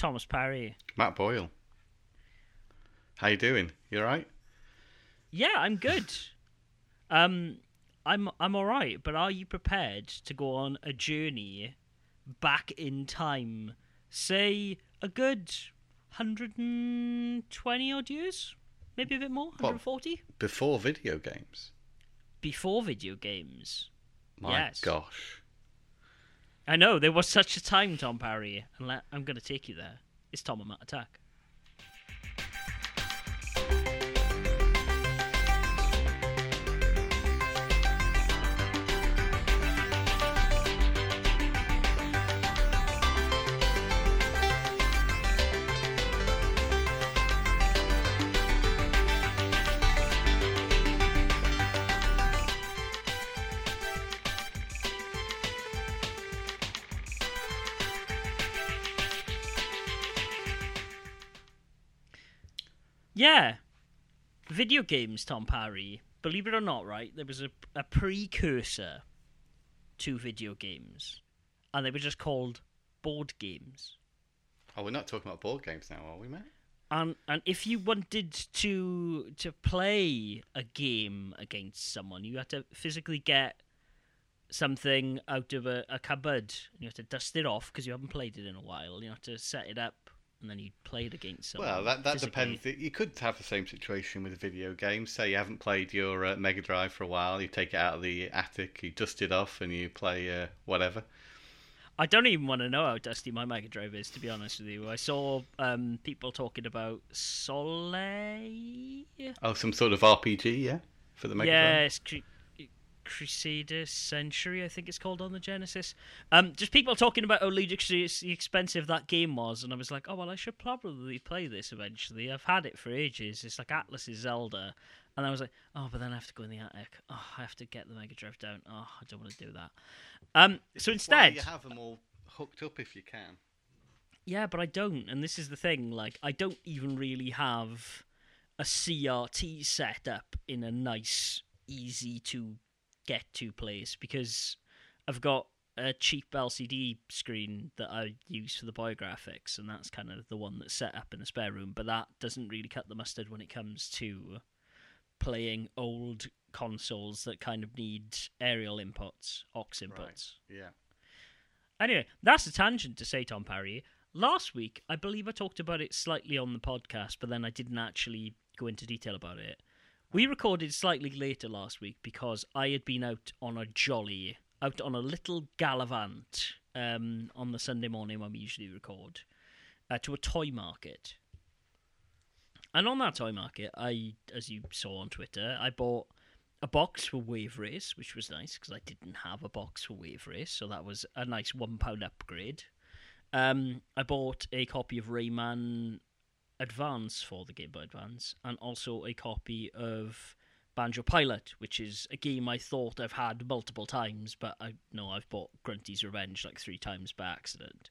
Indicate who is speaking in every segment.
Speaker 1: Thomas Parry.
Speaker 2: Matt Boyle. How you doing? You all right?
Speaker 1: Yeah, I'm good. Um, I'm I'm all right. But are you prepared to go on a journey back in time? Say a good hundred and twenty odd years, maybe a bit more, 140
Speaker 2: Before video games.
Speaker 1: before video games.
Speaker 2: My
Speaker 1: Yes.
Speaker 2: gosh.
Speaker 1: I know there was such a time, Tom Parry, and I'm going to take you there. It's Tom and Matt Attack. Video games, Tom Parry. Believe it or not, right? There was a, a precursor to video games, and they were just called board games.
Speaker 2: Oh, we're not talking about board games now, are we, mate?
Speaker 1: And and if you wanted to to play a game against someone, you had to physically get something out of a, a cupboard. You had to dust it off because you haven't played it in a while. You have to set it up, and then you played against someone.
Speaker 2: Well, that that
Speaker 1: physically.
Speaker 2: depends. You could have the same situation with a video game. Say you haven't played your uh, Mega Drive for a while, you take it out of the attic, you dust it off, and you play uh, whatever.
Speaker 1: I don't even want to know how dusty my Mega Drive is, to be honest with you. I saw um, people talking about Soleil.
Speaker 2: Oh, some sort of RPG, yeah, for the Mega
Speaker 1: yeah,
Speaker 2: Drive.
Speaker 1: it's Cru- Crusader Century, I think it's called on the Genesis. Um, just people talking about how ludicrously expensive that game was, and I was like, oh well, I should probably play this eventually. I've had it for ages. It's like Atlus's Zelda, and I was like, oh, but then I have to go in the attic. Oh, I have to get the Mega Drive down. Oh, I don't want to do that. Um, so instead,
Speaker 2: you have them all hooked up if you can.
Speaker 1: Yeah, but I don't, and this is the thing. Like, I don't even really have a CRT set up in a nice, easy to get to place because I've got a cheap LCD screen that I use for the biographics, and that's kind of the one that's set up in the spare room. But that doesn't really cut the mustard when it comes to playing old consoles that kind of need aerial inputs, aux inputs.
Speaker 2: Yeah.
Speaker 1: Anyway, that's a tangent to say, Tom Parry. Last week, I believe I talked about it slightly on the podcast, but then I didn't actually go into detail about it. We recorded slightly later last week because I had been out on a jolly, out on a little gallivant um, on the Sunday morning when we usually record, uh, to a toy market. And on that toy market, I, as you saw on Twitter, I bought a box for Wave Race, which was nice because I didn't have a box for Wave Race, so that was a nice one pound upgrade. Um, I bought a copy of Rayman Advance for the Game Boy Advance, and also a copy of Banjo Pilot, which is a game I thought I've had multiple times, but I know I've bought Grunty's Revenge like three times by accident,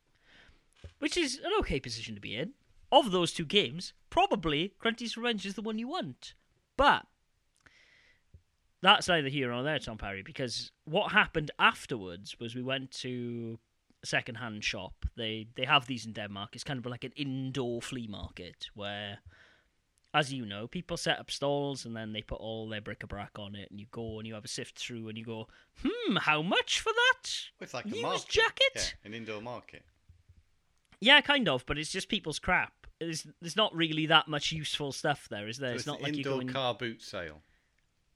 Speaker 1: which is an okay position to be in. Of those two games, probably Grunty's Revenge is the one you want, but that's neither here nor there, Tom Parry, because what happened afterwards was we went to second-hand shop. They they have these in Denmark. It's kind of like an indoor flea market where, as you know, people set up stalls and then they put all their bric-a-brac on it, and you go and you have a sift through and you go, hmm, how much for that?
Speaker 2: It's like a
Speaker 1: Used
Speaker 2: market.
Speaker 1: jacket?
Speaker 2: Yeah, an indoor market.
Speaker 1: Yeah, kind of, but it's just people's crap. There's, there's not really that much useful stuff there, is there?
Speaker 2: So
Speaker 1: it's
Speaker 2: it's
Speaker 1: not
Speaker 2: an
Speaker 1: like you
Speaker 2: indoor
Speaker 1: go in...
Speaker 2: car boot sale.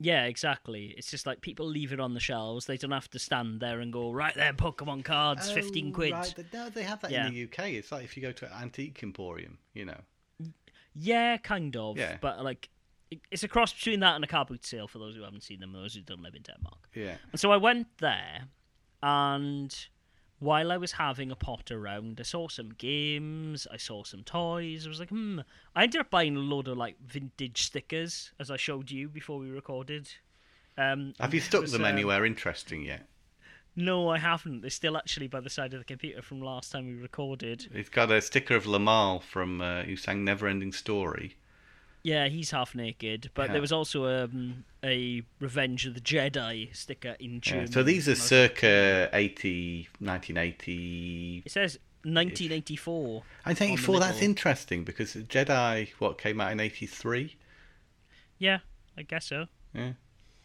Speaker 1: Yeah, exactly. It's just like people leave it on the shelves. They don't have to stand there and go, right there, Pokemon cards, 15
Speaker 2: Oh,
Speaker 1: quid.
Speaker 2: Right. No, they have that
Speaker 1: Yeah.
Speaker 2: in the UK. It's like if you go to an antique emporium, you know.
Speaker 1: Yeah, kind of.
Speaker 2: Yeah.
Speaker 1: But like, it's a cross between that and a car boot sale for those who haven't seen them, those who don't live in Denmark.
Speaker 2: Yeah.
Speaker 1: And so I went there, and while I was having a pot around, I saw some games, I saw some toys. I was like, hmm. I ended up buying a load of like vintage stickers, as I showed you before we recorded. Um,
Speaker 2: Have you stuck
Speaker 1: was,
Speaker 2: them
Speaker 1: um,
Speaker 2: anywhere interesting yet?
Speaker 1: No, I haven't. They're still actually by the side of the computer from last time we recorded.
Speaker 2: It's got a sticker of Limahl from uh, who sang Neverending Story.
Speaker 1: Yeah, he's half naked, but
Speaker 2: Yeah.
Speaker 1: there was also um, a Revenge of the Jedi sticker in
Speaker 2: Yeah, So these are
Speaker 1: and I was-
Speaker 2: circa 80, 1980.
Speaker 1: It says 1984.
Speaker 2: I think
Speaker 1: on the
Speaker 2: 84, that's interesting because Jedi, what, came out in 83?
Speaker 1: Yeah, I guess so.
Speaker 2: Yeah.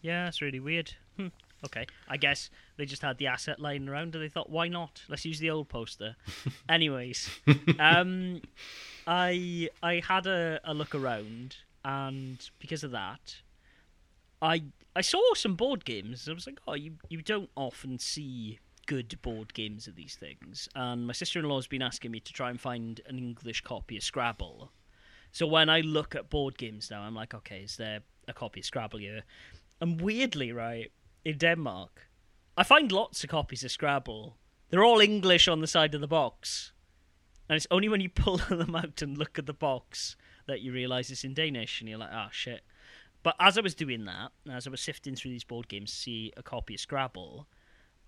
Speaker 1: Yeah, that's really weird. Hmm. Okay, I guess they just had the asset lying around and they thought, why not? Let's use the old poster. Anyways, um, I I had a, a look around, and because of that, I I saw some board games. I was like, oh, you you don't often see good board games of these things. And my sister in law's been asking me to try and find an English copy of Scrabble. So when I look at board games now, I'm like, okay, is there a copy of Scrabble here? And weirdly, right, in Denmark, I find lots of copies of Scrabble. They're all English on the side of the box. And it's only when you pull them out and look at the box that you realise it's in Danish and you're like, oh shit. But as I was doing that, as I was sifting through these board games to see a copy of Scrabble,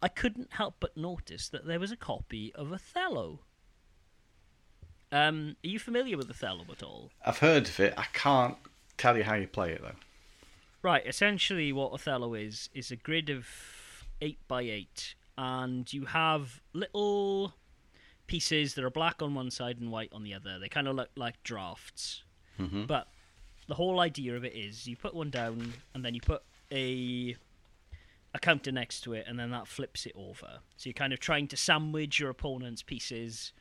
Speaker 1: I couldn't help but notice that there was a copy of Othello. Um, are you familiar with Othello at all?
Speaker 2: I've heard of it. I can't tell you how you play it, though.
Speaker 1: Right, essentially, what Othello is is a grid of eight by eight, and you have little pieces that are black on one side and white on the other. They kind of look like drafts,
Speaker 2: Mhm.
Speaker 1: but the whole idea of it is you put one down and then you put a a counter next to it, and then that flips it over. So you're kind of trying to sandwich your opponent's pieces.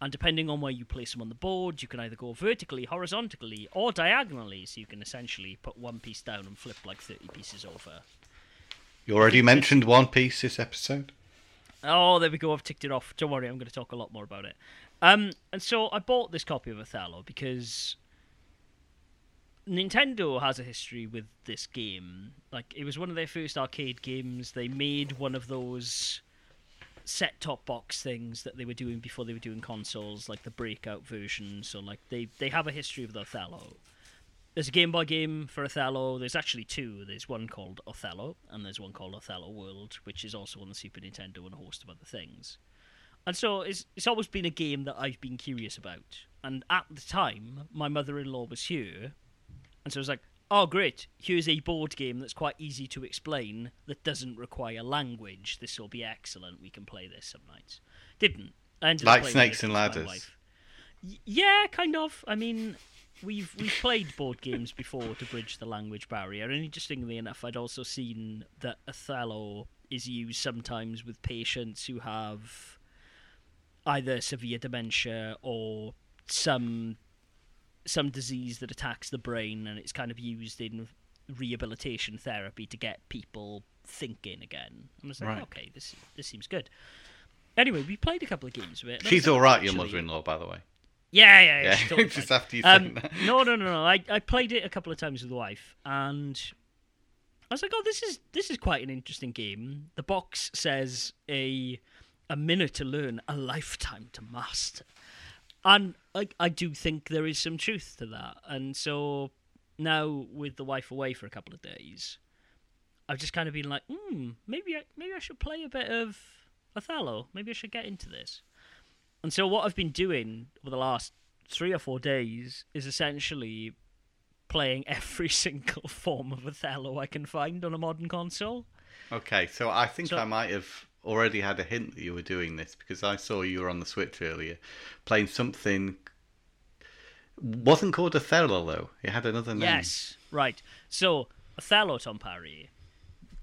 Speaker 1: And depending on where you place them on the board, you can either go vertically, horizontally, or diagonally. So you can essentially put one piece down and flip like 30 pieces over.
Speaker 2: You already mentioned One Piece this episode.
Speaker 1: Oh, there we go. I've ticked it off. Don't worry, I'm going to talk a lot more about it. Um, and so I bought this copy of Othello because Nintendo has a history with this game. Like, it was one of their first arcade games. They made one of those set top box things that they were doing before they were doing consoles, like the breakout version. So, like, they, they have a history with Othello. There's a Game Boy game for Othello. There's actually two. There's one called Othello, and there's one called Othello World, which is also on the Super Nintendo and a host of other things. And so it's it's always been a game that I've been curious about. And at the time, my mother-in-law was here, and so I was like, "Oh, great! Here's a board game that's quite easy to explain that doesn't require language. This will be excellent. We can play this some nights." Didn't. I ended
Speaker 2: Like
Speaker 1: playing
Speaker 2: Snakes and Ladders.
Speaker 1: yeah, kind of. I mean, we've we've played board games before to bridge the language barrier, and interestingly enough, I'd also seen that Othello is used sometimes with patients who have either severe dementia or some some disease that attacks the brain, and it's kind of used in rehabilitation therapy to get people thinking again. And I was like,
Speaker 2: Right.
Speaker 1: okay, this this seems good. Anyway, we played a couple of games with it.
Speaker 2: She's all right, your mother-in-law, by the way.
Speaker 1: Yeah, yeah, yeah. Totally
Speaker 2: just
Speaker 1: fine.
Speaker 2: after you
Speaker 1: Um,
Speaker 2: that.
Speaker 1: no, no, no, no. I, I played it a couple of times with the wife, and I was like, "Oh, this is this is quite an interesting game." The box says a a minute to learn, a lifetime to master, and I I do think there is some truth to that. And so now with the wife away for a couple of days, I've just kind of been like, hmm, maybe I, maybe I should play a bit of Othello. Maybe I should get into this. And so what I've been doing over the last three or four days is essentially playing every single form of Othello I can find on a modern console.
Speaker 2: Okay, so I think
Speaker 1: So-
Speaker 2: I might have already had a hint that you were doing this because I saw you were on the Switch earlier playing something. Wasn't called Othello though. It had another name.
Speaker 1: Yes, right. So Othello, Tom Parry,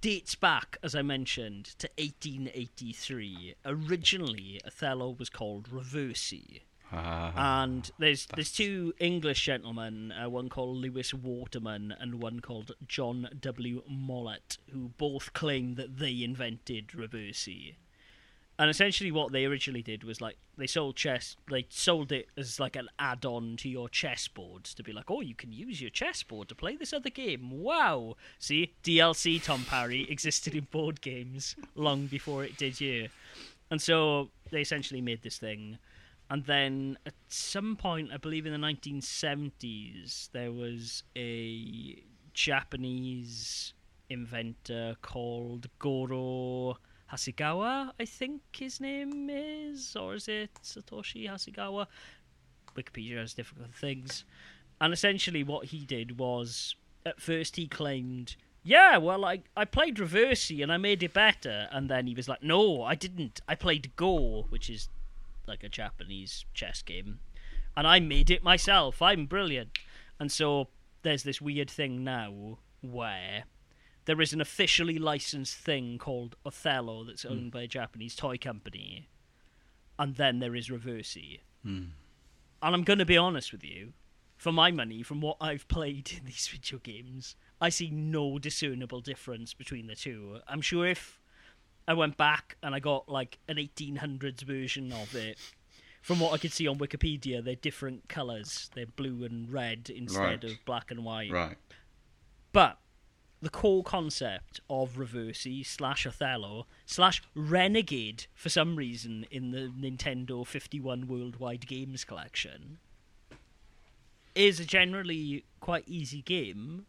Speaker 1: dates back, as I mentioned, to 1883. Originally, Othello was called Reversi.
Speaker 2: Ah,
Speaker 1: and there's there's two English gentlemen, uh, one called Lewis Waterman and one called John W. Mollett, who both claim that they invented Reversi. And essentially, what they originally did was like they sold chess, they sold it as like an add-on to your chessboard to be like, oh, you can use your chessboard to play this other game. Wow! See, DLC Tom Parry existed in board games long before it did here, And so they essentially made this thing. And then at some point, I believe in the 1970s, there was a Japanese inventor called Goro Hasegawa, I think his name is, or is it Satoshi Hasegawa? Wikipedia has difficult things. And essentially, what he did was at first he claimed, Yeah, well, I, I played Reversi and I made it better. And then he was like, No, I didn't. I played Go, which is like a Japanese chess game, and I made it myself. I'm brilliant, and so there's this weird thing now where there is an officially licensed thing called Othello that's owned by a Japanese toy company, and then there is Reversi.
Speaker 2: Hmm.
Speaker 1: And I'm going to be honest with you, for my money, from what I've played in these video games, I see no discernible difference between the two. I'm sure if I went back and I got like an 1800s version of it, from what I could see on Wikipedia, they're different colours. They're blue and red instead
Speaker 2: Right.
Speaker 1: of black and white.
Speaker 2: Right.
Speaker 1: But the core concept of Reversi slash Othello slash Renegade for some reason in the Nintendo 51 Worldwide Games collection is a generally quite easy game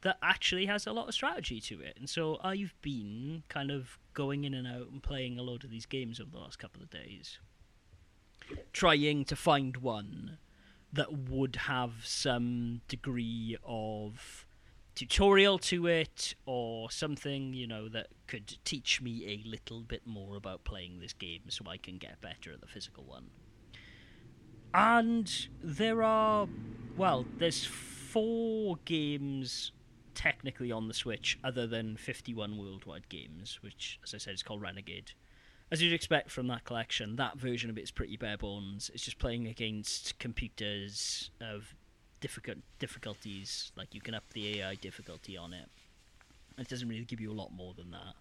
Speaker 1: that actually has a lot of strategy to it. And so I've been kind of going in and out and playing a load of these games over the last couple of days, trying to find one that would have some degree of tutorial to it or something you know that could teach me a little bit more about playing this game so I can get better at the physical one. And there are well, there's four games technically on the Switch other than 51 worldwide games, which as I said is called Renegade. As you'd expect from that collection, that version of it is pretty bare bones. It's just playing against computers of difficult difficulties. Like you can up the AI difficulty on it. It doesn't really give you a lot more than that.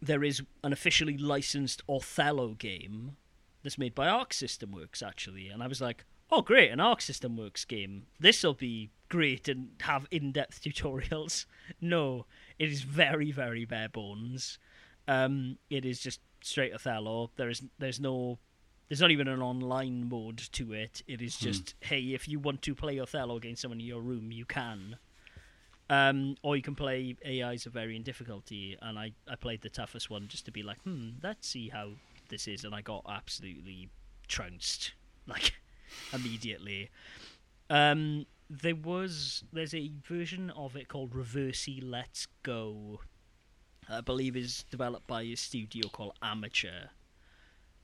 Speaker 1: There is an officially licensed Othello game that's made by Arc System Works actually, and I was like, oh great, an Arc System Works game. This will be great and have in-depth tutorials. No, it is very very bare bones. Um, it is just straight Othello. There is there's no there's not even an online mode to it. It is just hey, if you want to play Othello against someone in your room, you can. Um, or you can play AIs of varying difficulty, and I, I played the toughest one just to be like, hmm, let's see how this is, and I got absolutely trounced, like immediately. Um, there was there's a version of it called Reversi Let's Go, I believe is developed by a studio called Amateur.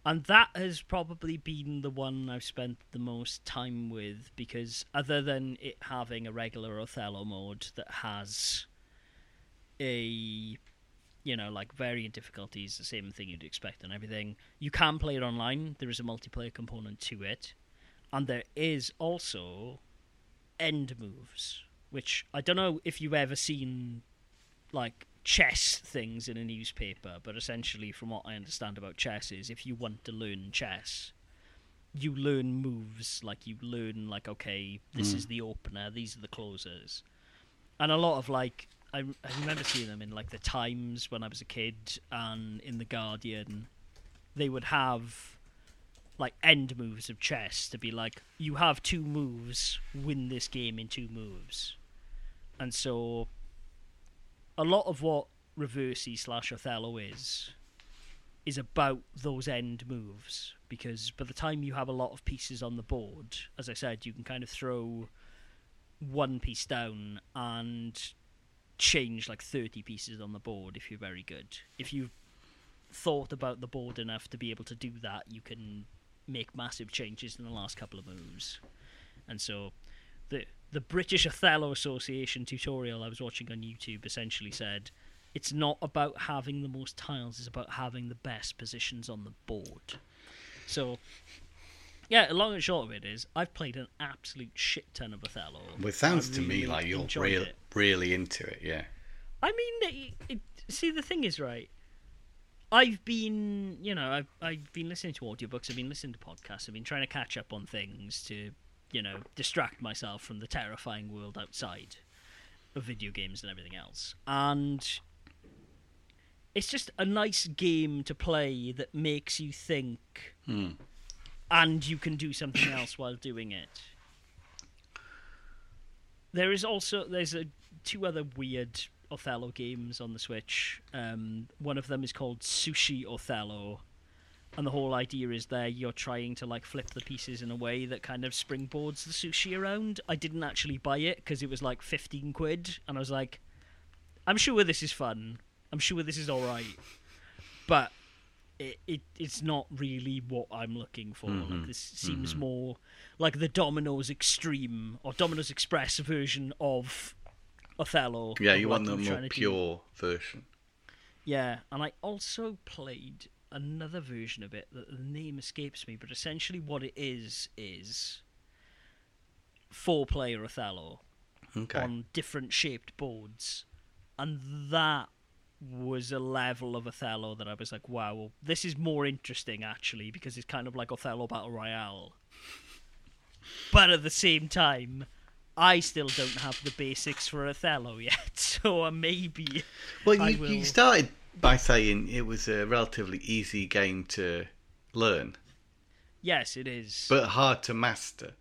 Speaker 1: And that has probably been the one I've spent the most time with because, other than it having a regular Othello mode that has a, you know, like varying difficulties, the same thing you'd expect and everything, you can play it online. There is a multiplayer component to it. And there is also end moves, which I don't know if you've ever seen, like, chess things in a newspaper, but essentially, from what I understand about chess, is if you want to learn chess, you learn moves. Like you learn, like okay, this
Speaker 2: Mm.
Speaker 1: is the opener, these are the closers, and a lot of like I, I remember seeing them in like the Times when I was a kid, and in the Guardian, they would have like end moves of chess to be like you have two moves, win this game in two moves, and so a lot of what Reversi slash Othello is is about those end moves because by the time you have a lot of pieces on the board, as I said, you can kind of throw one piece down and change like 30 pieces on the board if you're very good. If you've thought about the board enough to be able to do that, you can make massive changes in the last couple of moves. And so the the British Othello Association tutorial I was watching on YouTube essentially said it's not about having the most tiles, it's about having the best positions on the board. So yeah, the long and short of it is I've played an absolute shit ton of Othello.
Speaker 2: Well, it sounds to me like you're real,
Speaker 1: it.
Speaker 2: really into it. Yeah.
Speaker 1: I mean, it, it, see, the thing is, right? I've been, you know, I've I've been listening to audiobooks, I've been listening to podcasts, I've been trying to catch up on things to, you know, distract myself from the terrifying world outside of video games and everything else. And it's just a nice game to play that makes you think
Speaker 2: Hmm.
Speaker 1: and you can do something else while doing it. There is also there's a two other weird Othello games on the Switch. Um, one of them is called Sushi Othello, and the whole idea is there you're trying to like flip the pieces in a way that kind of springboards the sushi around. I didn't actually buy it because it was like fifteen quid, and I was like, I'm sure this is fun. I'm sure this is all right, but it, it it's not really what I'm looking for.
Speaker 2: Mhm,
Speaker 1: Like this seems
Speaker 2: mhm.
Speaker 1: more like the Domino's Extreme or Domino's Express version of Othello.
Speaker 2: Yeah, you want the more
Speaker 1: do.
Speaker 2: pure version.
Speaker 1: Yeah, and I also played another version of it that the name escapes me, but essentially what it is is four player Othello
Speaker 2: Okay.
Speaker 1: on different shaped boards. And that was a level of Othello that I was like, wow, well, this is more interesting actually because it's kind of like Othello Battle Royale. But at the same time, I still don't have the basics for Othello yet, so uh, maybe
Speaker 2: Well, you, you started by saying it was a relatively easy game to learn,
Speaker 1: yes, it is.
Speaker 2: but hard to master.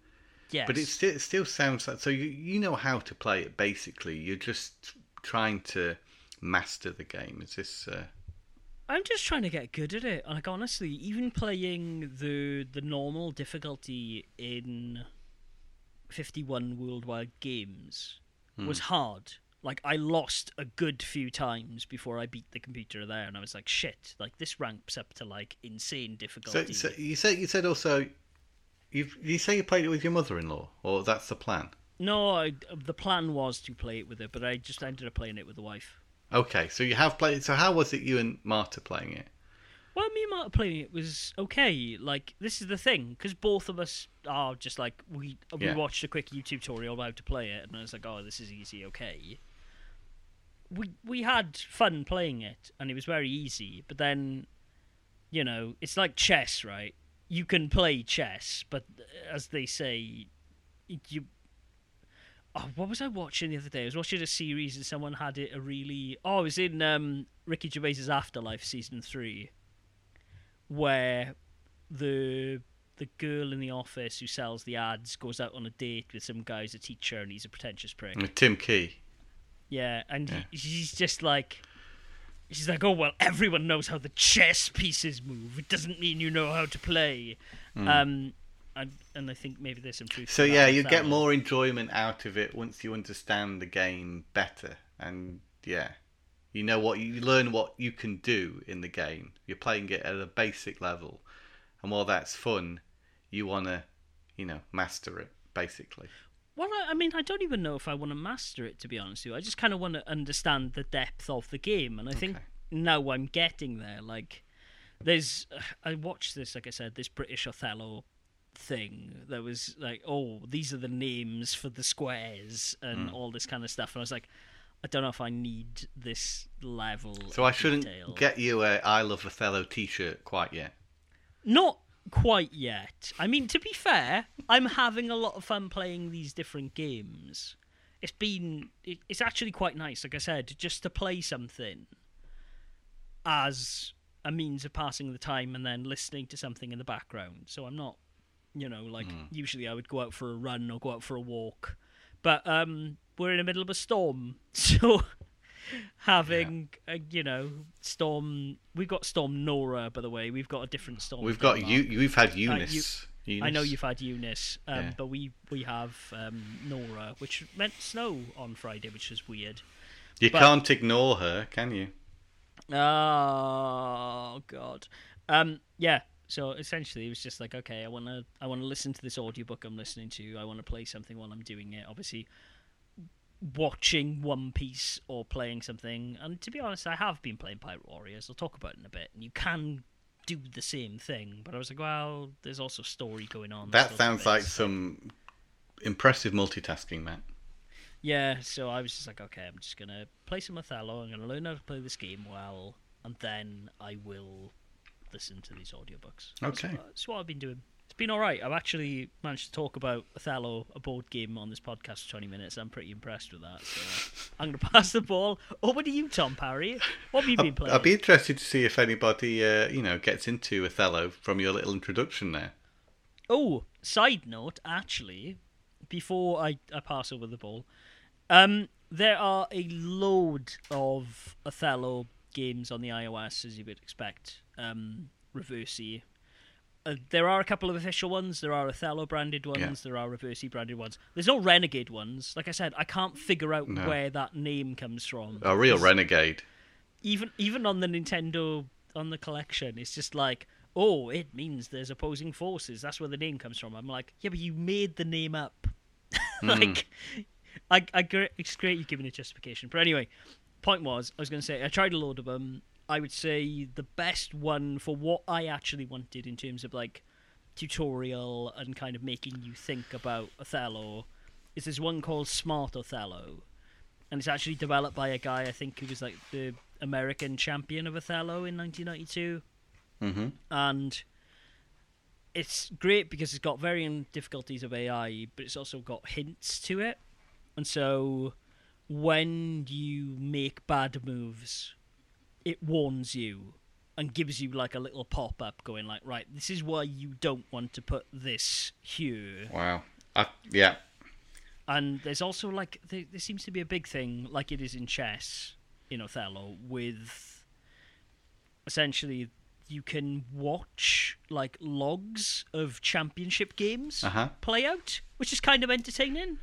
Speaker 1: yes.
Speaker 2: But it still, it still sounds like so you you know how to play it. Basically, you're just trying to master the game. Is this? Uh,
Speaker 1: I'm just trying to get good at it. Like honestly, even playing the the normal difficulty in 51 worldwide games was hard. Like I lost a good few times before I beat the computer there, and I was like, "Shit!" Like this ramps up to like insane difficulty.
Speaker 2: so you said you said also. You you say you played it with your mother-in-law, or that's the plan?
Speaker 1: no, I, the plan was to play it with her, but I just ended up playing it with the wife.
Speaker 2: Okay, so you have played. So how was it you and Marta playing it?
Speaker 1: Well, me and Marta playing it was okay. Like this is the thing, because both of us are just like we we
Speaker 2: Yeah.
Speaker 1: watched a quick YouTube tutorial on how to play it, and I was like, oh, this is easy, okay. We we had fun playing it, and it was very easy. But then, you know, it's like chess, right? You can play chess, but as they say, you. Oh, what was I watching the other day? I was watching a series and someone had it a really. Oh, it was in um, Ricky Gervais's Afterlife season three where the the girl in the office who sells the ads goes out on a date with some guy who's a teacher and he's a pretentious prick.
Speaker 2: Tim Key.
Speaker 1: Yeah, and
Speaker 2: Yeah.
Speaker 1: he- she's just like she's like, "Oh well, everyone knows how the chess pieces move. It doesn't mean you know how to play." Um and and I think maybe there's some truth.
Speaker 2: So yeah, you get more enjoyment out of it once you understand the game better, and yeah, you know what you learn what you can do in the game. You're playing it at a basic level, and while that's fun, you want to, you know, master it basically.
Speaker 1: Well, I, I mean, I don't even know if I want to master it, to be honest with you. I just kind of want to understand the depth of the game, and I think now I'm getting there. Like, there's, I watched this, like I said, this British Othello thing. that was like, oh, these are the names for the squares and mm. all this kind of stuff, and I was like, I don't know if I need this level.
Speaker 2: So I shouldn't
Speaker 1: detail.
Speaker 2: get you a I love Othello" T-shirt quite yet.
Speaker 1: Not quite yet. I mean, to be fair, I'm having a lot of fun playing these different games. It's been, it, it's actually quite nice, like I said, just to play something as a means of passing the time and then listening to something in the background. So I'm not, you know, like usually I would go out for a run or go out for a walk, but um, we're in the middle of a storm, so having a, you know storm. We've got storm Nora, by the way. We've got a different storm.
Speaker 2: We've got you. We've had Eunice.
Speaker 1: I know you've had Eunice, um,
Speaker 2: Yeah.
Speaker 1: but we we have um, Nora, which meant snow on Friday, which is weird.
Speaker 2: You
Speaker 1: but-
Speaker 2: can't ignore her, can you?
Speaker 1: Oh God. Um. Yeah. So essentially, it was just like, okay, I want to, I want to listen to this audiobook I'm listening to. I want to play something while I'm doing it. Obviously, watching One Piece or playing something. And to be honest, I have been playing Pirate Warriors. I'll talk about it in a bit. And you can do the same thing, but I was like, well, there's also story going on.
Speaker 2: That sounds like some impressive multitasking, Matt.
Speaker 1: Yeah, so I was just like, okay, I'm just gonna play some Othello. I'm gonna learn how to play this game well, and then I will listen to these audiobooks. That's
Speaker 2: Okay.
Speaker 1: what- That's what I've been doing. Been all right. I've actually managed to talk about Othello, a board game, on this podcast for 20 minutes. I'm pretty impressed with that. So I'm gonna pass the ball over to you, Tom Parry. What have you been playing?
Speaker 2: I'd be interested to see if anybody, uh, you know, gets into Othello from your little introduction there.
Speaker 1: Oh, side note, actually, before I, I pass over the ball, um, there are a load of Othello games on the iOS, as you would expect. Um, Reversi. Uh, there are a couple of official ones. There are Othello branded ones.
Speaker 2: Yeah.
Speaker 1: There are Reversi branded ones. There's no Renegade ones. Like I said, I can't figure out
Speaker 2: No.
Speaker 1: where that name comes from.
Speaker 2: A real renegade.
Speaker 1: even even on the Nintendo on the collection. It's just like, oh, it means there's opposing forces. That's where the name comes from. I'm like, yeah, but you made the name up. like, I, I, it's great you giving a justification. But anyway, point was, I was going to say, I tried a load of them. I would say the best one for what I actually wanted in terms of like tutorial and kind of making you think about Othello is this one called Smart Othello. And it's actually developed by a guy I think who was like the American champion of Othello in 1992.
Speaker 2: Mm-hmm.
Speaker 1: And it's great because it's got varying difficulties of AI, but it's also got hints to it. And so when you make bad moves, it warns you and gives you like a little pop up going like, right, this is why you don't want to put this here.
Speaker 2: Wow. I, yeah.
Speaker 1: And there's also like there, there seems to be a big thing, like it is in chess in Othello, with essentially you can watch like logs of championship games
Speaker 2: Uh-huh.
Speaker 1: play out, which is kind of entertaining.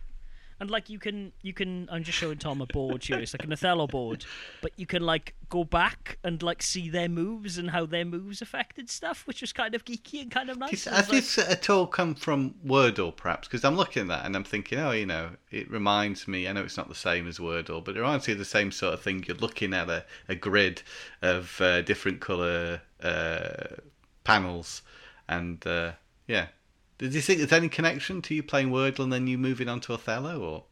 Speaker 1: And like you can you can I'm just showing Tom a board here. It's like an Othello board, but you can like go back and like see their moves and how their moves affected stuff, which was kind of geeky and kind of nice.
Speaker 2: Does,
Speaker 1: It was
Speaker 2: has
Speaker 1: like-
Speaker 2: this at all come from Wordle, perhaps? Because I'm looking at that and I'm thinking, oh, you know, it reminds me. I know it's not the same as Wordle, but it reminds me of the same sort of thing. You're looking at a, a grid of uh, different colour uh, panels, and uh, yeah. Did you think there's any connection to you playing Wordle and then you moving on to Othello? Or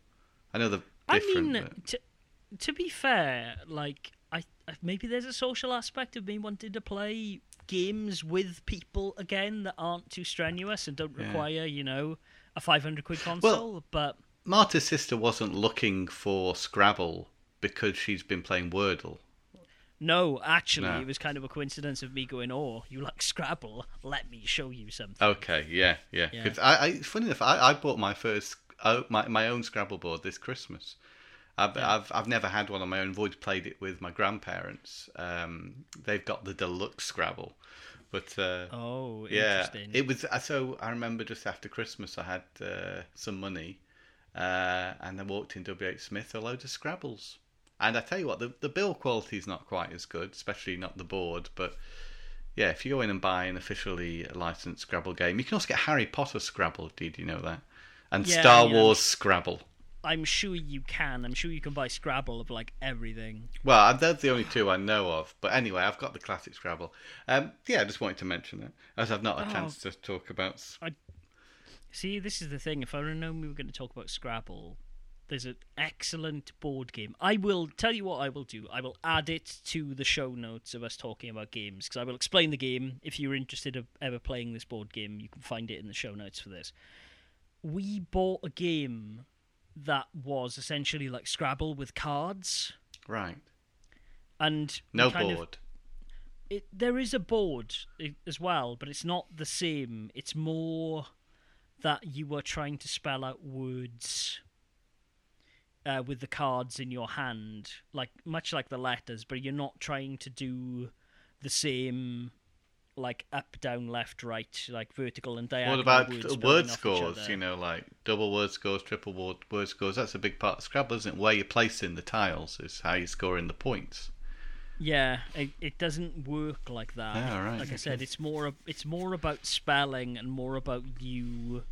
Speaker 2: I know they're
Speaker 1: I mean,
Speaker 2: but-
Speaker 1: to, to be fair, like I maybe there's a social aspect of me wanting to play games with people again that aren't too strenuous and don't
Speaker 2: Yeah.
Speaker 1: require you know a 500 quid console. Well, but
Speaker 2: Marta's sister wasn't looking for Scrabble because she's been playing Wordle.
Speaker 1: No, actually,
Speaker 2: No.
Speaker 1: it was kind of a coincidence of me going, "Oh, you like Scrabble? Let me show you something."
Speaker 2: Okay, yeah, yeah.
Speaker 1: Yeah.
Speaker 2: I, I, funny enough, I, I bought my first, oh, my my own Scrabble board this Christmas. I've,
Speaker 1: Yeah.
Speaker 2: I've I've never had one on my own. I've always played it with my grandparents. Um, they've got the deluxe Scrabble, but uh,
Speaker 1: Oh,
Speaker 2: yeah,
Speaker 1: interesting.
Speaker 2: it was. uh, So I remember just after Christmas, I had uh, some money, uh, and I walked in W. H. Smith a load of Scrabbles. And I tell you what, the the build quality is not quite as good, especially not the board. But yeah, if you go in and buy an officially licensed Scrabble game, you can also get Harry Potter Scrabble. Did you know that? And
Speaker 1: Yeah,
Speaker 2: Star
Speaker 1: yeah.
Speaker 2: Wars Scrabble.
Speaker 1: I'm sure you can. I'm sure you can buy Scrabble of like everything.
Speaker 2: Well, they're the only two I know of. But anyway, I've got the classic Scrabble. Um, yeah, I just wanted to mention it as I've not had a
Speaker 1: Oh.
Speaker 2: chance to talk about. s-
Speaker 1: See, this is the thing. If I'd have known we were going to talk about Scrabble, there's an excellent board game. I will tell you what I will do. I will add it to the show notes of us talking about games because I will explain the game. If you're interested of ever playing this board game, you can find it in the show notes for this. We bought a game that was essentially like Scrabble with cards,
Speaker 2: Right.
Speaker 1: and
Speaker 2: No
Speaker 1: kind of-
Speaker 2: board.
Speaker 1: it there is a board as well, but it's not the same. It's more that you were trying to spell out words uh, with the cards in your hand, like much like the letters, but you're not trying to do the same like up, down, left, right, like vertical and diagonal.
Speaker 2: What about
Speaker 1: words
Speaker 2: word scores? You know, like double word scores, triple word, word scores. That's a big part of Scrabble, isn't it? Where you're placing the tiles is how you're scoring the points.
Speaker 1: Yeah, it, it doesn't work like that.
Speaker 2: Ah, right,
Speaker 1: Like I said, it's more it's more about spelling and more about you.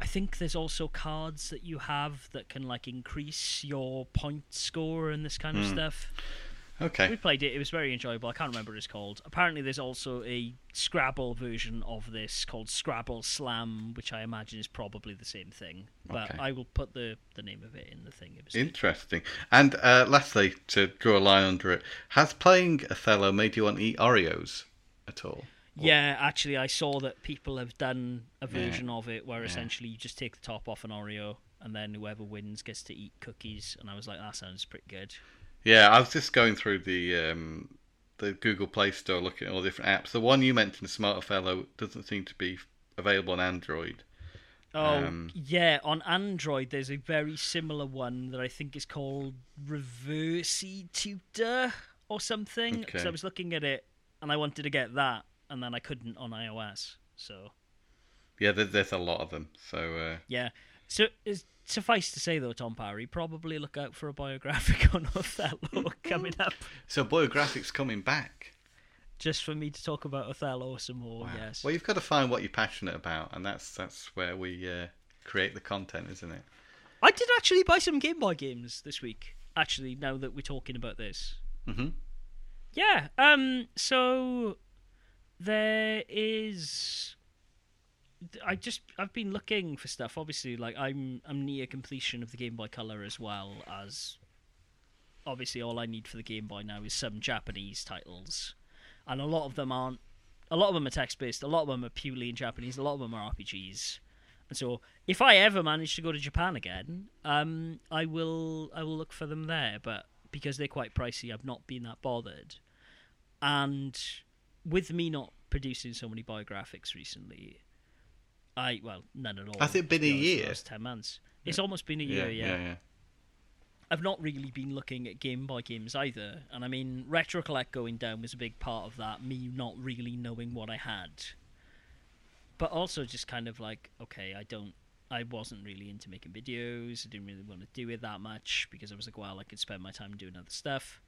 Speaker 1: I think there's also cards that you have that can like increase your point score and this kind of
Speaker 2: Hmm.
Speaker 1: stuff.
Speaker 2: Okay.
Speaker 1: We played it; it was very enjoyable. I can't remember what it's called. Apparently, there's also a Scrabble version of this called Scrabble Slam, which I imagine is probably the same thing. But
Speaker 2: Okay.
Speaker 1: I will put the the name of it in the thing.
Speaker 2: Interesting. And uh, lastly, to draw a line under it, has playing Othello made you want to eat Oreos at all?
Speaker 1: Yeah, actually, I saw that people have done a
Speaker 2: Yeah.
Speaker 1: version of it where
Speaker 2: Yeah.
Speaker 1: essentially you just take the top off an Oreo and then whoever wins gets to eat cookies. And I was like, that sounds pretty good.
Speaker 2: Yeah, I was just going through the um, the Google Play Store, looking at all the different apps. The one you mentioned, Smart Othello, doesn't seem to be available on Android.
Speaker 1: Oh,
Speaker 2: Um,
Speaker 1: yeah, on Android, there's a very similar one that I think is called Reversi Tutor or something. Because
Speaker 2: Okay.
Speaker 1: I was looking at it and I wanted to get that, and then I couldn't on iOS. So,
Speaker 2: Yeah, there's a lot of them. So uh,
Speaker 1: yeah. So, suffice to say, though, Tom Parry, probably look out for a biographic on Othello coming up.
Speaker 2: So Biographics coming back.
Speaker 1: just for me to talk about Othello some more.
Speaker 2: Wow.
Speaker 1: Yes.
Speaker 2: Well, you've got to find what you're passionate about, and that's that's where we uh, create the content, isn't it?
Speaker 1: I did actually buy some Game Boy games this week. Actually, now that we're talking about this,
Speaker 2: hmm
Speaker 1: yeah. Um. So there is. I just I've been looking for stuff. Obviously, like I'm I'm near completion of the Game Boy Color as well as. Obviously, all I need for the Game Boy now is some Japanese titles, and a lot of them aren't. A lot of them are text based. A lot of them are purely in Japanese. A lot of them are RPGs. And so, if I ever manage to go to Japan again, um, I will I will look for them there. But because they're quite pricey, I've not been that bothered. And with me not producing so many biographics recently, I well none at all.
Speaker 2: Has it been a
Speaker 1: honest, for the
Speaker 2: year?
Speaker 1: last ten months. It's almost been a year. Yeah,
Speaker 2: yeah.
Speaker 1: I've not really been looking at Game Boy games either. And I mean, Retro Collect going down was a big part of that. Me not really knowing what I had, but also just kind of like, okay, I don't. I wasn't really into making videos. I didn't really want to do it that much because I was like, well, I could spend my time doing other stuff.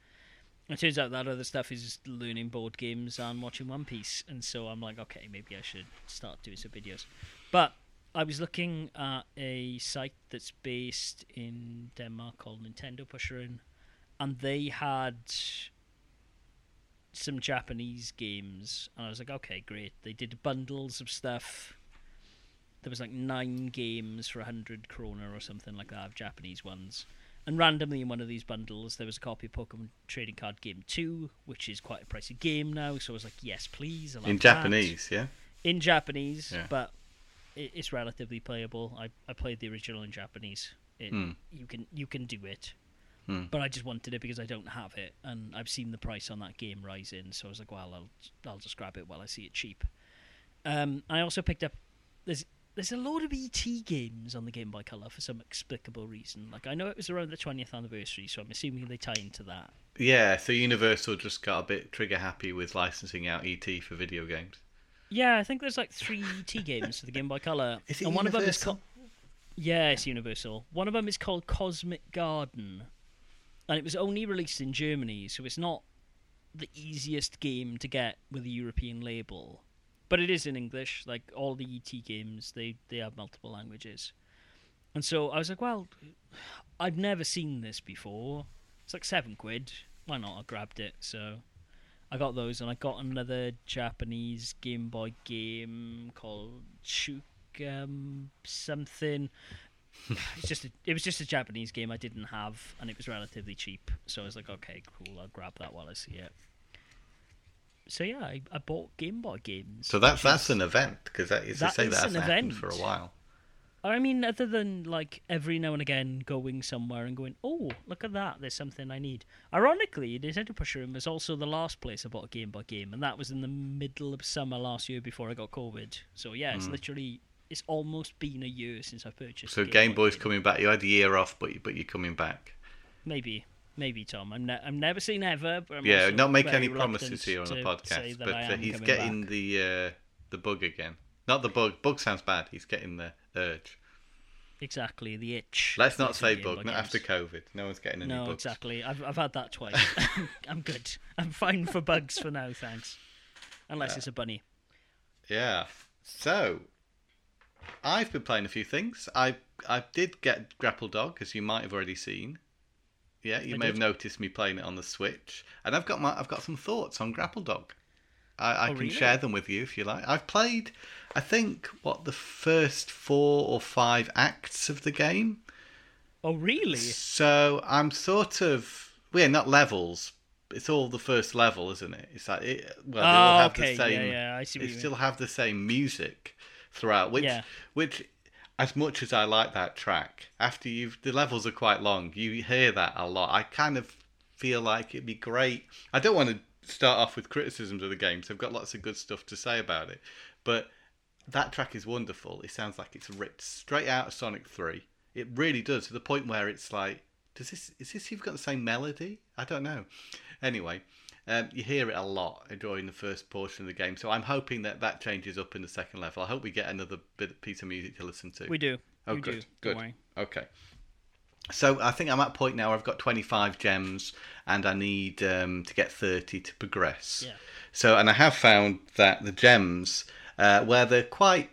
Speaker 1: It turns out that other stuff is just learning board games and watching One Piece, and so I'm like, okay, maybe I should start doing some videos. But I was looking at a site that's based in Denmark called Nintendo Pusheren, and they had some Japanese games, and I was like, okay, great. They did bundles of stuff. There was like nine games for hundred kroner or something like that of Japanese ones. And randomly in one of these bundles, there was a copy of Pokemon Trading Card Game 2, which is quite a pricey game now. So I was like, yes, please.
Speaker 2: In
Speaker 1: that
Speaker 2: Japanese, yeah.
Speaker 1: in Japanese,
Speaker 2: Yeah.
Speaker 1: but it's relatively playable. I, I played the original in Japanese. It,
Speaker 2: Hmm.
Speaker 1: You can you can do it,
Speaker 2: Hmm.
Speaker 1: but I just wanted it because I don't have it, and I've seen the price on that game rising. So I was like, well, I'll I'll just grab it while I see it cheap. Um, I also picked up there's there's a lot of ET games on the Game Boy Color for some explicable reason. Like I know it was around the 20th anniversary, so I'm assuming they tie into that.
Speaker 2: Yeah, so Universal just got a bit trigger happy with licensing out ET for video games.
Speaker 1: Yeah, I think there's like three ET games for the Game Boy Color,
Speaker 2: Is it
Speaker 1: and one of them is called. Yeah, it's Universal. One of them is called Cosmic Garden, and it was only released in Germany, so it's not the easiest game to get with a European label. But it is in English. Like all the ET games, they they have multiple languages. And so I was like, well, I've never seen this before. It's like seven quid. Why not? I grabbed it. So I got those, and I got another Japanese Game Boy game called Shukam something. It's just a, it was just a Japanese game I didn't have, and it was relatively cheap. So I was like, okay, cool, I'll grab that while I see it. So yeah, I, I bought Game Boy games.
Speaker 2: So that's that's
Speaker 1: is-
Speaker 2: an event because that is to
Speaker 1: That
Speaker 2: say
Speaker 1: is
Speaker 2: that
Speaker 1: an
Speaker 2: hasn't happened
Speaker 1: event.
Speaker 2: for a while.
Speaker 1: I mean, other than like every now and again going somewhere and going, oh, look at that, there's something I need. Ironically, Nintendo Pusheren was also the last place I bought a Game Boy game, and that was in the middle of summer last year before I got COVID. So yeah, it's hmm. literally, it's almost been a year since I purchased.
Speaker 2: So Game
Speaker 1: Boy
Speaker 2: Boy's
Speaker 1: game.
Speaker 2: coming back. You had a year off, but you, but you're coming back.
Speaker 1: Maybe, maybe Tom. I'm, ne- I'm never seen ever. but I'm
Speaker 2: yeah, not make any promises here on the podcast, but uh, he's getting
Speaker 1: back.
Speaker 2: the uh, the bug again. Not the bug. Bug sounds bad. He's getting the urge.
Speaker 1: exactly the itch.
Speaker 2: Let's not say bug. Not after COVID. No one's getting any
Speaker 1: No,
Speaker 2: bugs.
Speaker 1: exactly. I've I've had that twice. I'm good. I'm fine for bugs for now, thanks. Unless it's a bunny.
Speaker 2: Yeah. So, I've been playing a few things. I I did get Grapple Dog, as you might have already seen. Yeah, you
Speaker 1: I
Speaker 2: may have noticed me playing it on the Switch, and I've got my I've got some thoughts on Grapple Dog. I, I
Speaker 1: Oh,
Speaker 2: can
Speaker 1: really?
Speaker 2: share them with you if you like. I've played, I think, what the first four or five acts of the game.
Speaker 1: Oh, really?
Speaker 2: So I'm sort of we're not levels. It's all the first level, isn't it? It's like it, well, they all
Speaker 1: Oh,
Speaker 2: have
Speaker 1: okay.
Speaker 2: the same.
Speaker 1: Yeah, yeah. I see
Speaker 2: They still
Speaker 1: mean.
Speaker 2: have the same music throughout, which
Speaker 1: Yeah.
Speaker 2: which as much as I like that track, after you've the levels are quite long, you hear that a lot. I kind of feel like it'd be great. I don't want to start off with criticisms of the game, so I've got lots of good stuff to say about it. But that track is wonderful. It sounds like it's ripped straight out of Sonic Three. It really does to the point where it's like, does this is this even got the same melody? I don't know. Anyway, um, you hear it a lot during the first portion of the game, so I'm hoping that that changes up in the second level. I hope we get another bit piece of music to listen to.
Speaker 1: We do.
Speaker 2: Oh,
Speaker 1: we
Speaker 2: good,
Speaker 1: do.
Speaker 2: good. Okay. So I think I'm at a point now where I've got 25 gems and I need um, to get 30 to progress.
Speaker 1: Yeah.
Speaker 2: So, and I have found that the gems, uh, where they're quite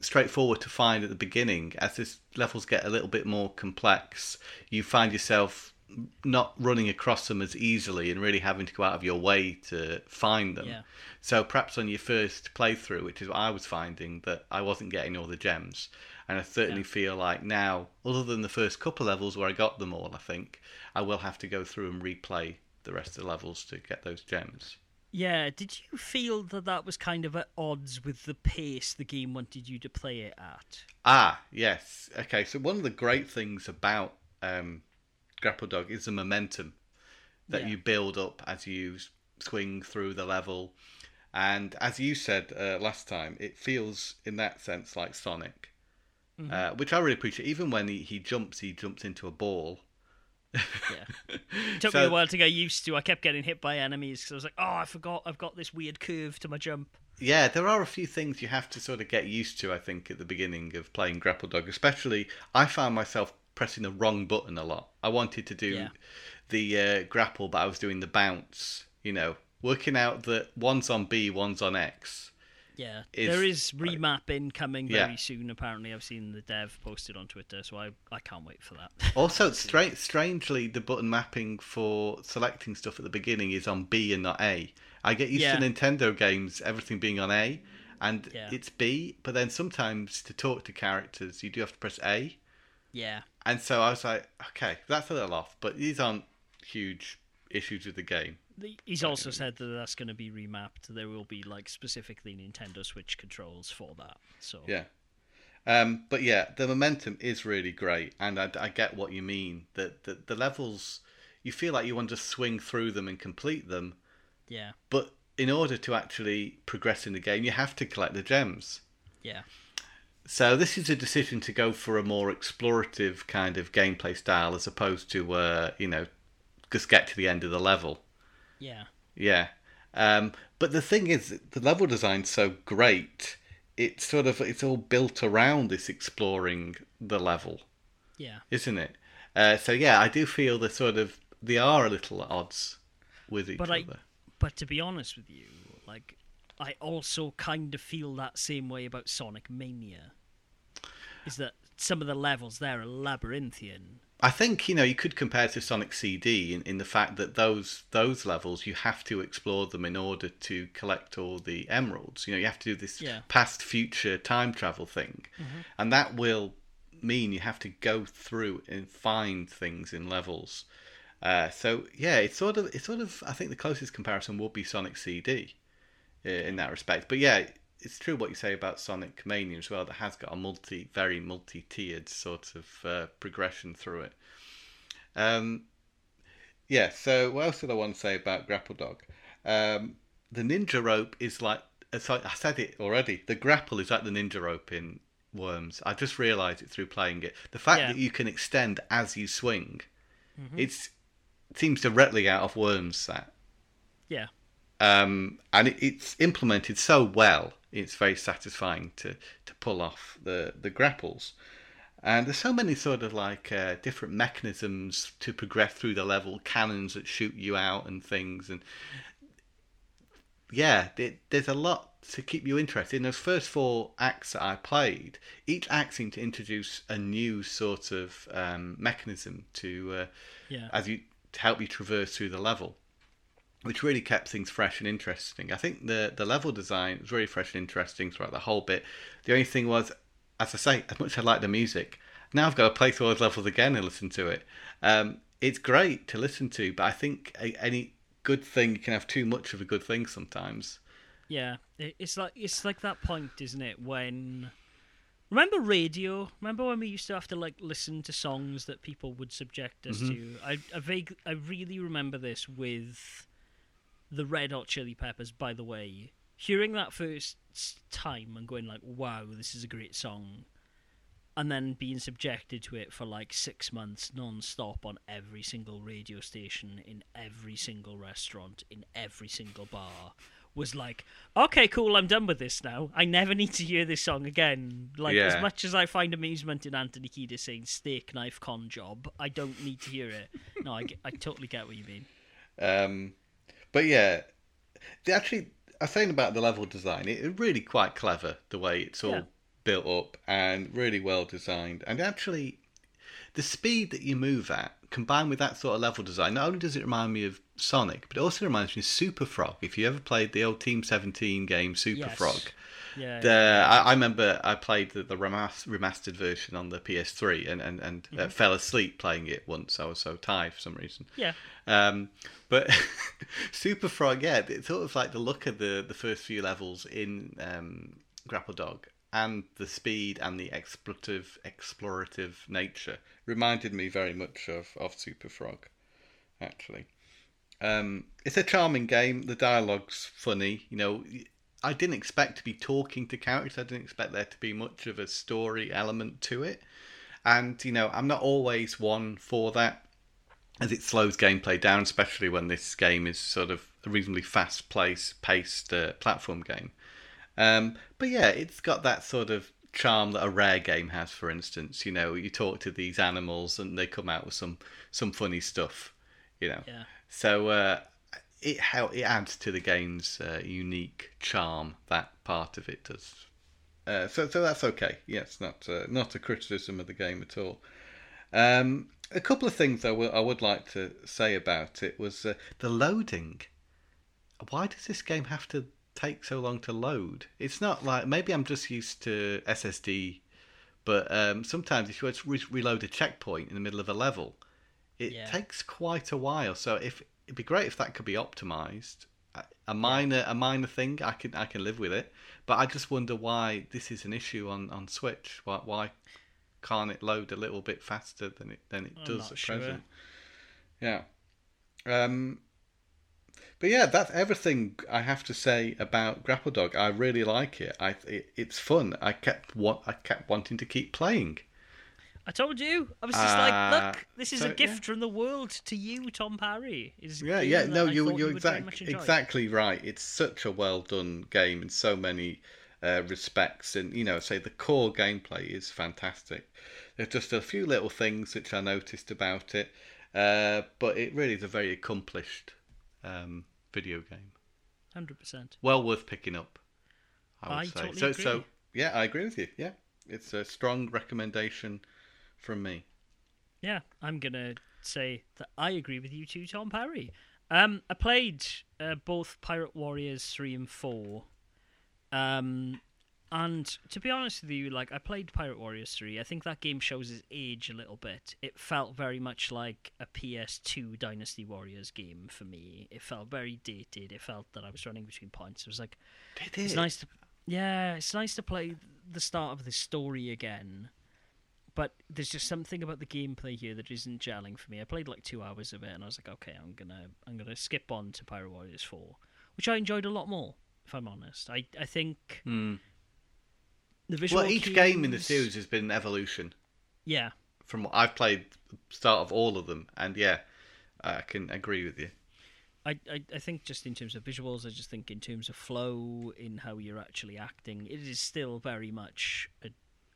Speaker 2: straightforward to find at the beginning, as this levels get a little bit more complex, you find yourself not running across them as easily and really having to go out of your way to find them.
Speaker 1: Yeah.
Speaker 2: So perhaps on your first playthrough, which is what I was finding, that I wasn't getting all the gems. And I certainly
Speaker 1: Yeah.
Speaker 2: feel like now, other than the first couple levels where I got them all, I think, I will have to go through and replay the rest of the levels to get those gems.
Speaker 1: Yeah, did you feel that that was kind of at odds with the pace the game wanted you to play it at?
Speaker 2: Ah, yes. Okay, so one of the great things about um, Grapple Dog is the momentum that
Speaker 1: Yeah.
Speaker 2: you build up as you swing through the level. And as you said uh, last time, it feels in that sense like Sonic,
Speaker 1: Mm-hmm.
Speaker 2: uh, which I really appreciate. Even when he, he jumps, he jumps into a ball.
Speaker 1: Yeah. It took
Speaker 2: So-
Speaker 1: me a while to get used to. I kept getting hit by enemies because I was like, oh, I forgot I've got this weird curve to my jump.
Speaker 2: Yeah, there are a few things you have to sort of get used to, I think, at the beginning of playing Grapple Dog. Especially, I found myself pressing the wrong button a lot. I wanted to do
Speaker 1: Yeah.
Speaker 2: the uh, grapple, but I was doing the bounce, you know, working out that one's on B, one's on X.
Speaker 1: Yeah,
Speaker 2: Is-
Speaker 1: there is remapping coming
Speaker 2: Yeah.
Speaker 1: very soon. Apparently, I've seen the dev posted on Twitter, so I I can't wait for that.
Speaker 2: Also, stra- strangely, the button mapping for selecting stuff at the beginning is on B and not A. I get used
Speaker 1: Yeah.
Speaker 2: to Nintendo games, everything being on A, and
Speaker 1: Yeah.
Speaker 2: it's B, but then sometimes to talk to characters, you do have to press A.
Speaker 1: yeah,
Speaker 2: And so I was like, okay, that's a little off, but these aren't huge issues with the game.
Speaker 1: He's also said that that's going to be remapped. There will be like specifically Nintendo Switch controls for that. So
Speaker 2: Yeah. Um, but yeah, the momentum is really great, and I, I get what you mean. That the, the levels, you feel like you want to swing through them and complete them,
Speaker 1: yeah,
Speaker 2: but in order to actually progress in the game, you have to collect the gems.
Speaker 1: yeah,
Speaker 2: So this is a decision to go for a more explorative kind of gameplay style as opposed to, uh, you know, just get to the end of the level.
Speaker 1: yeah,
Speaker 2: Yeah. Um, but the thing is, the level design's so great. It's sort of it's all built around this exploring the level,
Speaker 1: yeah.
Speaker 2: isn't it? Uh, so yeah, I do feel the sort of they are a little at odds with each
Speaker 1: But I-
Speaker 2: other.
Speaker 1: But to be honest with you, like I also kind of feel that same way about Sonic Mania. Is that some of the levels there are labyrinthian?
Speaker 2: I think you know you could compare to Sonic CD in, in the fact that those those levels you have to explore them in order to collect all the emeralds. You know you have to do this
Speaker 1: Yeah.
Speaker 2: past future time travel thing, and that will mean you have to go through and find things in levels. Uh, so yeah, it's sort of it's sort of I think the closest comparison would be Sonic CD in that respect. But yeah, it's true what you say about Sonic Mania as well. That has got a multi, very multi-tiered sort of uh, progression through it. Um, yeah. So what else did I want to say about Grapple Dog? Um, the ninja rope is like I said it already. The grapple is like the ninja rope in Worms. I just realised it through playing it. The fact
Speaker 1: Yeah.
Speaker 2: that you can extend as you swing, it's it seems directly out of Worms. That
Speaker 1: Yeah,
Speaker 2: um, and it, it's implemented so well. It's very satisfying to, to pull off the, the grapples. And there's so many sort of like uh, different mechanisms to progress through the level, cannons that shoot you out and things. And yeah, it, there's a lot to keep you interested. In those first four acts that I played, each act seemed to introduce a new sort of um, mechanism to uh,
Speaker 1: yeah,
Speaker 2: as you to help you traverse through the level, which really kept things fresh and interesting. I think the the level design was really fresh and interesting throughout the whole bit. The only thing was, as I say, as much as I like the music, now I've got to play through all those levels again and listen to it. Um, it's great to listen to, but I think a, any good thing you can have too much of a good thing sometimes.
Speaker 1: yeah. It's like it's like that point, isn't it? When remember radio? Remember when we used to have to like listen to songs that people would subject us to? I I, vague, I really remember this with the Red Hot Chili Peppers. By the way, hearing that first time and going like, "Wow, this is a great song," and then being subjected to it for like six months non-stop on every single radio station in every single restaurant in every single bar was like, okay, cool, I'm done with this now. I never need to hear this song again. Like,
Speaker 2: Yeah.
Speaker 1: as much as I find amusement in Anthony Kiedis saying steak knife con job, I don't need to hear it. No, I, I totally get what you mean.
Speaker 2: Um, but yeah, the, actually, I saying about the level design, it, it really quite clever the way it's all
Speaker 1: Yeah.
Speaker 2: built up and really well designed. And actually, the speed that you move at, combined with that sort of level design, not only does it remind me of Sonic, but it also reminds me of Super Frog. If you ever played the old Team 17 game Super
Speaker 1: Yes.
Speaker 2: Frog,
Speaker 1: Yeah.
Speaker 2: the, I, I remember I played the, the remastered version on the PS3 and, and, and uh, fell asleep playing it once. I was so tired for some reason.
Speaker 1: yeah.
Speaker 2: Um, but Super Frog, yeah, it's sort of like the look of the, the first few levels in um, Grapple Dog and the speed and the explorative explorative nature reminded me very much of, of Super Frog, actually. Um, it's a charming game. The dialogue's funny. You know, I didn't expect to be talking to characters. I didn't expect there to be much of a story element to it. And you know, I'm not always one for that, as it slows gameplay down, especially when this game is sort of a reasonably fast-paced, paced uh, platform game. Um, but yeah, it's got that sort of charm that a rare game has. For instance, you know, you talk to these animals and they come out with some some funny stuff. You know,
Speaker 1: Yeah.
Speaker 2: so uh, it how it adds to the game's uh, unique charm. That part of it does. Uh, so so that's okay. Yes, not uh, not a criticism of the game at all. Um, a couple of things I will- I would like to say about it was uh, the loading. Why does this game have to take so long to load? It's not like maybe I'm just used to SSD, but um, sometimes if you want to re- reload a checkpoint in the middle of a level, it
Speaker 1: Yeah.
Speaker 2: takes quite a while. So if it'd be great if that could be optimized. A- minor a minor thing I can I can live with it, but I just wonder why this is an issue on, on Switch. Why why can't it load a little bit faster than it than it does at
Speaker 1: sure.
Speaker 2: present? Yeah. Um, but yeah, that's everything I have to say about Grapple Dog. I really like it. I it, it's fun. I kept what I kept wanting to keep playing.
Speaker 1: I told you. I was just
Speaker 2: Uh,
Speaker 1: like, look, this is
Speaker 2: so,
Speaker 1: a gift
Speaker 2: yeah.
Speaker 1: from the world to you, Tom Parry. Is
Speaker 2: Yeah, yeah. No, you you're
Speaker 1: you would
Speaker 2: exact, exactly right. It's such a well done game in so many uh, respects, and you know, say the core gameplay is fantastic. There's just a few little things which I noticed about it, uh, but it really is a very accomplished um, video game.
Speaker 1: Hundred percent.
Speaker 2: Well worth picking up. I would
Speaker 1: I
Speaker 2: say.
Speaker 1: totally
Speaker 2: so,
Speaker 1: agree.
Speaker 2: so yeah, I agree with you. Yeah, it's a strong recommendation from me.
Speaker 1: Yeah, I'm gonna say that I agree with you too, Tom Parry. Um, I played uh, both Pirate Warriors three and four, um, and to be honest with you, like I played Pirate Warriors three. I think that game shows its age a little bit. It felt very much like a PS2 Dynasty Warriors game for me. It felt very dated. It felt that I was running between points. It was like it's nice to yeah, it's nice to play the start of the story again. But there's just something about the gameplay here that isn't gelling for me. I played like two hours of it, and I was like, okay, I'm gonna I'm gonna skip on to Pirate Warriors Four, which I enjoyed a lot more. If I'm honest, I I think
Speaker 2: Hmm.
Speaker 1: The visual.
Speaker 2: Well, each game in the series has been an evolution.
Speaker 1: Yeah,
Speaker 2: from what I've played the start of all of them, and yeah, I can agree with you.
Speaker 1: I, I, I think just in terms of visuals, I just think in terms of flow, in how you're actually acting, it is still very much a,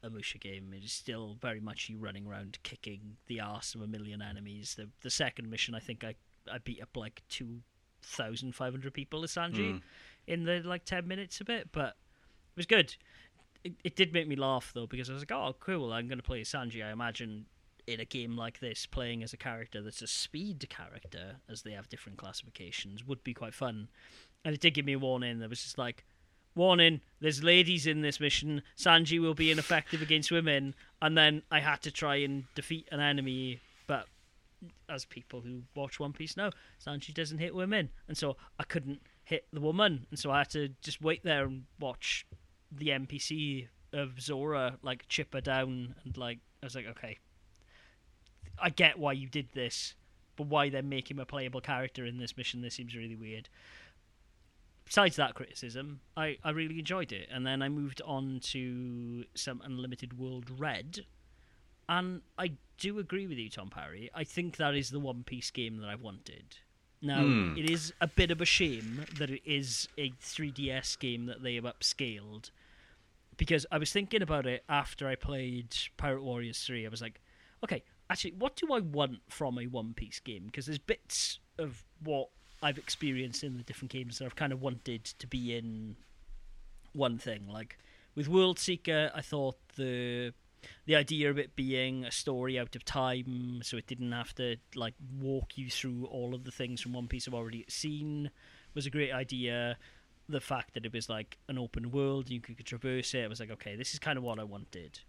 Speaker 1: a Musou game. It is still very much you running around kicking the arse of a million enemies. The the second mission, I think I, I beat up like two thousand five hundred people as Sanji
Speaker 2: Mm.
Speaker 1: in the like ten minutes of it, but it was good. It, it did make me laugh though because I was like, oh cool, I'm going to play Sanji. I imagine in a game like this, playing as a character that's a speed character, as they have different classifications, would be quite fun. And it did give me a warning. There was just like, warning, there's ladies in this mission. Sanji will be ineffective against women. And then I had to try and defeat an enemy, but as people who watch One Piece know, Sanji doesn't hit women. And so I couldn't hit the woman. And so I had to just wait there and watch the NPC of Zoro like chip her down and like I was like, okay, I get why you did this, but why then make him a playable character in this mission? This seems really weird. Besides that criticism, I, I really enjoyed it, and then I moved on to some Unlimited World Red, and I do agree with you, Tom Parry. I think that is the One Piece game that I've wanted. Now,
Speaker 2: Hmm.
Speaker 1: it is a bit of a shame that it is a 3DS game that they have upscaled. Because I was thinking about it after I played Pirate Warriors 3. I was like, okay, actually, what do I want from a One Piece game? Because there's bits of what I've experienced in the different games that I've kind of wanted to be in one thing. Like with World Seeker, I thought the the idea of it being a story out of time, so it didn't have to like walk you through all of the things from One Piece I've already seen, was a great idea. The fact that it was like an open world, you could traverse it, I was like, okay, this is kind of what I wanted.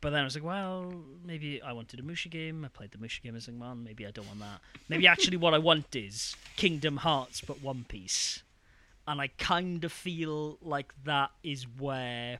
Speaker 1: But then I was like, well, maybe I wanted a Musou game. I played the Musou game. I was like, man, maybe I don't want that. Maybe actually what I want is Kingdom Hearts, but One Piece. And I kind of feel like that is where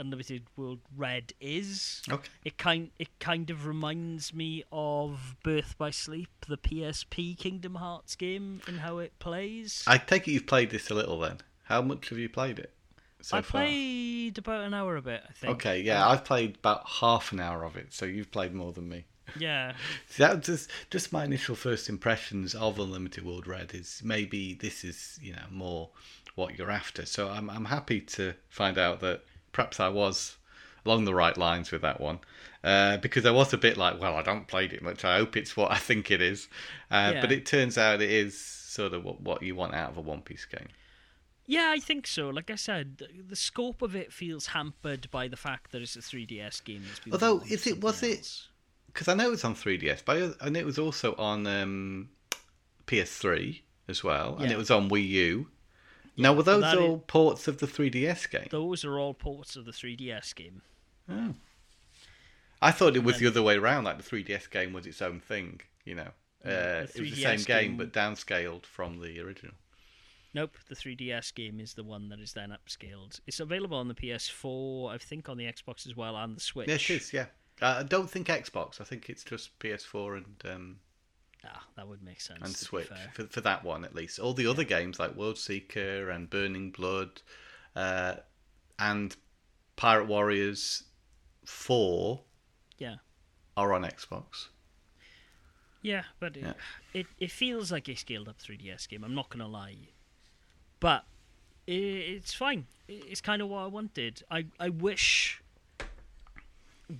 Speaker 1: Unlimited World Red is.
Speaker 2: Okay.
Speaker 1: It kind it kind of reminds me of Birth by Sleep, the PSP Kingdom Hearts game, and how it plays.
Speaker 2: I take it you've played this a little then. How much have you played it so
Speaker 1: I
Speaker 2: far?
Speaker 1: played about an hour of it, I think.
Speaker 2: Okay, yeah, I've played about half an hour of it, so you've played more than me.
Speaker 1: Yeah.
Speaker 2: So that was just just my initial first impressions of Unlimited World Red is maybe this is you know more what you're after. So I'm I'm happy to find out that perhaps I was along the right lines with that one uh, because I was a bit like, well, I don't played it much. I hope it's what I think it is, uh,
Speaker 1: Yeah.
Speaker 2: but it turns out it is sort of what what you want out of a One Piece game.
Speaker 1: Yeah, I think so. Like I said, the- scope of it feels hampered by the fact that it's a 3DS game.
Speaker 2: Although, is it- was it- Because I know it's on 3DS, but I, know it was also on um, PS3 as well, and it was on Wii U. now, were those all ports of the 3DS game?
Speaker 1: Those are all ports of the 3DS game.
Speaker 2: Oh. I thought it was
Speaker 1: And-
Speaker 2: the other way around, like the 3DS game was its own thing, you know. Uh, it was the same game,
Speaker 1: game-
Speaker 2: but downscaled from the original.
Speaker 1: Nope, the 3DS game is the one that is then upscaled. It's available on the PS4, I think on the Xbox as well, and the Switch.
Speaker 2: Yeah, it is, yeah. Uh, I don't think Xbox, I think it's just PS4 and um,
Speaker 1: Ah, that would make sense.
Speaker 2: and Switch, for, for that one at least. All the other games like World Seeker and Burning Blood uh, and Pirate Warriors 4
Speaker 1: Yeah.
Speaker 2: are on Xbox.
Speaker 1: Yeah, but it,
Speaker 2: Yeah.
Speaker 1: it it feels like a scaled up 3DS game. I'm not gonna lie, but i it's fine. It's kind of what I wanted. I I wish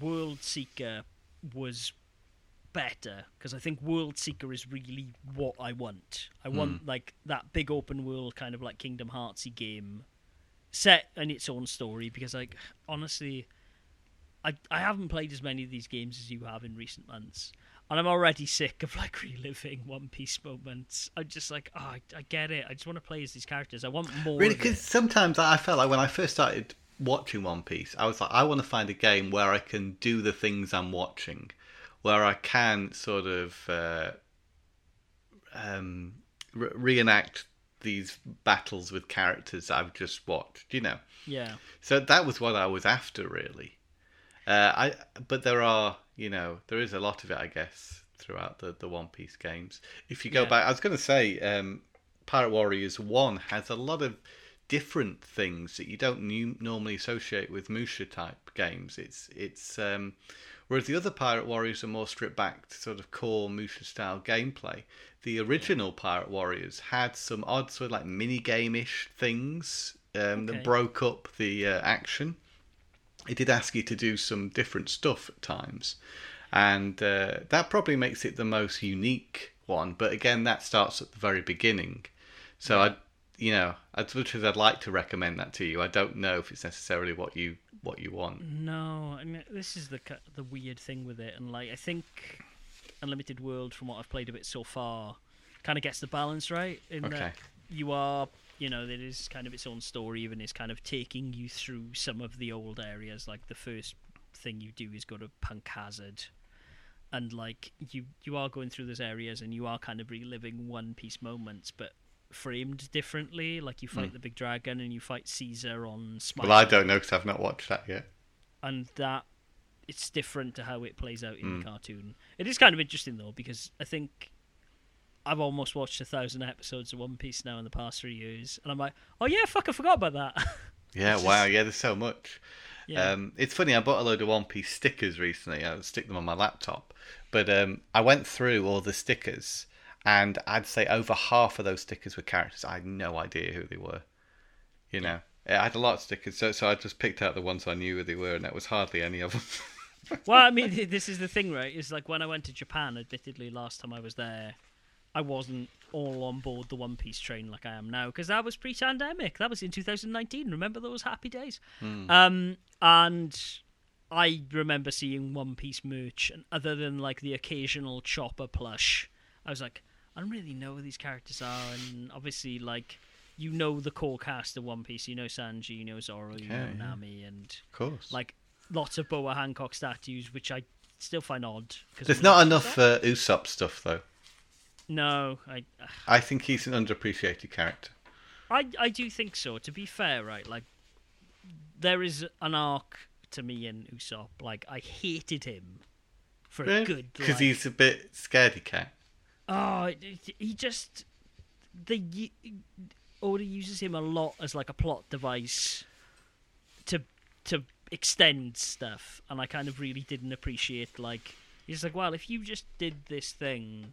Speaker 1: World Seeker was better because I think World Seeker is really what I want. I want hmm. like that big open world kind of like Kingdom Heartsy game set in its own story because like honestly I I haven't played as many of these games as you have in recent months. And I'm already sick of like reliving One Piece moments. I'm just like, oh, I, I get it. I just want to play as these characters. I want more.
Speaker 2: Really, because sometimes I felt like when I first started watching One Piece, I was like, I want to find a game where I can do the things I'm watching, where I can sort of uh, um, re- reenact these battles with characters I've just watched. You know,
Speaker 1: yeah,
Speaker 2: so that was what I was after, really. Uh, I but there are, you know, there is a lot of it, I guess, throughout the the One Piece games. If you go
Speaker 1: Yeah.
Speaker 2: back, I was going to say, um, Pirate Warriors One has a lot of different things that you don't nu- normally associate with Musou type games. It's it's um, whereas the other Pirate Warriors are more stripped back to sort of core Musou style gameplay. The original Pirate Warriors had some odd sort of like mini game ish things um,
Speaker 1: Okay.
Speaker 2: that broke up the uh, action. It did ask you to do some different stuff at times, and uh, that probably makes it the most unique one. But again, that starts at the very beginning. So I, you know, as much as I'd like to recommend that to you, I don't know if it's necessarily what you what you want.
Speaker 1: no. I mean, this is the the weird thing with it, and like I think Unlimited World, from what I've played of it so far, kind of gets the balance right. In
Speaker 2: Okay.
Speaker 1: that you are, you know, it is kind of its own story, even is kind of taking you through some of the old areas. Like the first thing you do is go to Punk Hazard, and like you you are going through those areas, and you are kind of reliving One Piece moments, but framed differently. Like you fight the big dragon, and you fight Caesar on Smite
Speaker 2: Well, I don't know because I've not watched that yet.
Speaker 1: and that it's different to how it plays out in
Speaker 2: Hmm.
Speaker 1: the cartoon. It is kind of interesting though because I think I've almost watched a thousand episodes of One Piece now in the past three years, and I'm like, oh yeah, fuck, I forgot about that.
Speaker 2: Yeah,
Speaker 1: It's
Speaker 2: wow,
Speaker 1: just-
Speaker 2: yeah, there's so much.
Speaker 1: yeah,
Speaker 2: Um, it's funny. I bought a load of One Piece stickers recently. I stick them on my laptop, but um, I went through all the stickers, and I'd say over half of those stickers were characters I had no idea who they were. You know, I had a lot of stickers, so so I just picked out the ones I knew who they were, and that was hardly any of them.
Speaker 1: well, I mean, this is the thing, right? Is like when I went to Japan, admittedly, last time I was there, I wasn't all on board the One Piece train like I am now because that was pre-pandemic. That was in 2019. Remember those happy days? Um, and I remember seeing One Piece merch, and other than like the occasional Chopper plush, I was like, I don't really know who these characters are, and obviously, like. You know the core cast of One Piece. You know Sanji. You know Zoro. You know
Speaker 2: Yeah.
Speaker 1: Nami, and
Speaker 2: of course,
Speaker 1: like lots of Boa Hancock statues, which I still find odd. Cause
Speaker 2: there's not enough uh, Usopp stuff though.
Speaker 1: No, I,
Speaker 2: I think he's an underappreciated character.
Speaker 1: I, I do think so. To be fair, right, like there is an arc to me in Usopp. Like I hated him for a good.
Speaker 2: because
Speaker 1: like-
Speaker 2: he's a bit scaredy cat.
Speaker 1: Oh, he just the Oda uses him a lot as like a plot device to to extend stuff, and I kind of really didn't appreciate like he's like, well, if you just did this thing,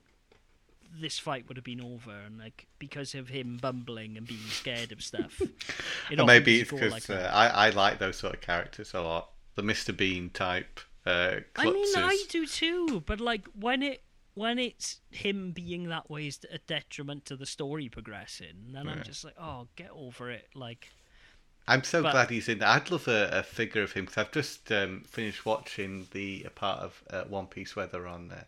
Speaker 1: this fight would have been over, and like because of him bumbling and being scared of stuff, it
Speaker 2: Or maybe it's because
Speaker 1: like
Speaker 2: uh. I I like those sort of characters a lot. The Mr. Bean type. Uh,
Speaker 1: I mean. I do too, but like when it when it's him being that way is a detriment to the story progressing, then I'm just like, oh, get over it. Like,
Speaker 2: I'm so
Speaker 1: But-
Speaker 2: glad he's in. there. I'd love a, a figure of him because I've just um, finished watching the a part of uh, One Piece where they're on uh,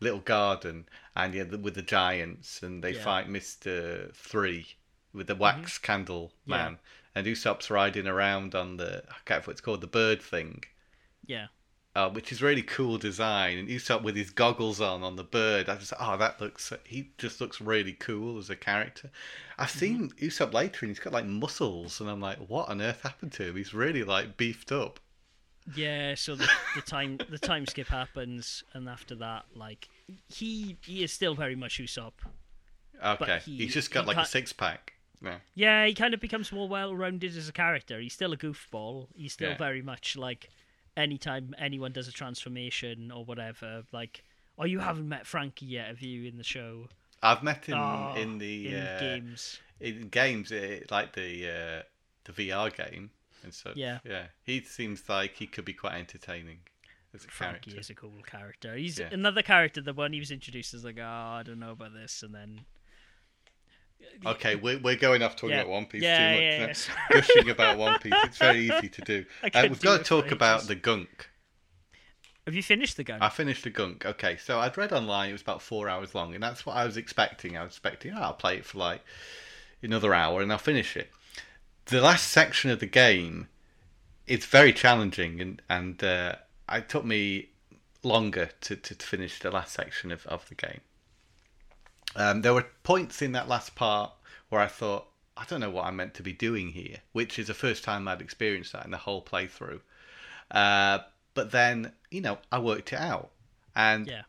Speaker 2: Little Garden and yeah, the, with the giants and they
Speaker 1: Yeah.
Speaker 2: fight Mister Three with the wax candle
Speaker 1: Yeah.
Speaker 2: man, and Usopp's riding around on the I can't remember what it's called the bird thing.
Speaker 1: yeah,
Speaker 2: Uh, which is really cool design, and Usopp with his goggles on on the bird. I just oh that looks he just looks really cool as a character. I've seen Usopp later, and he's got like muscles, and I'm like, what on earth happened to him? He's really like beefed up.
Speaker 1: yeah. So the, the time the time skip happens, and after that, like he he is still very much Usopp.
Speaker 2: Okay,
Speaker 1: he-
Speaker 2: he's just got
Speaker 1: he
Speaker 2: like a six pack. Yeah,
Speaker 1: Yeah, he kind of becomes more well-rounded as a character. He's still a goofball. He's still
Speaker 2: Yeah.
Speaker 1: very much like anytime anyone does a transformation or whatever. Like, oh, you haven't met Franky yet, have you? In the show,
Speaker 2: I've met him
Speaker 1: Oh,
Speaker 2: in the
Speaker 1: in
Speaker 2: uh,
Speaker 1: games.
Speaker 2: in games, uh, like the uh, the VR game and such.
Speaker 1: Yeah.
Speaker 2: yeah. He seems like he could be quite entertaining as a
Speaker 1: Franky
Speaker 2: character.
Speaker 1: is a cool character. He's
Speaker 2: Yeah.
Speaker 1: another character The one he was introduced, as like, oh, I don't know about this, and then
Speaker 2: Okay, we're, we're going off talking
Speaker 1: Yeah.
Speaker 2: about One Piece
Speaker 1: Yeah,
Speaker 2: too much.
Speaker 1: yeah,
Speaker 2: now.
Speaker 1: yeah.
Speaker 2: Gushing about One Piece. It's very easy to do. Uh, we've
Speaker 1: do
Speaker 2: got to talk about the gunk.
Speaker 1: have you finished the gunk?
Speaker 2: I finished the gunk. Okay, so I'd read online it was about four hours long, and that's what I was expecting. I was expecting, oh, I'll play it for like another hour and I'll finish it. The last section of the game, it's very challenging, and and uh, it took me longer to, to, to finish the last section of, of the game. Um, there were points in that last part where I thought, I don't know what I'm meant to be doing here, which is the first time I'd experienced that in the whole playthrough. Uh, but then, you know, I worked it out. And
Speaker 1: yeah,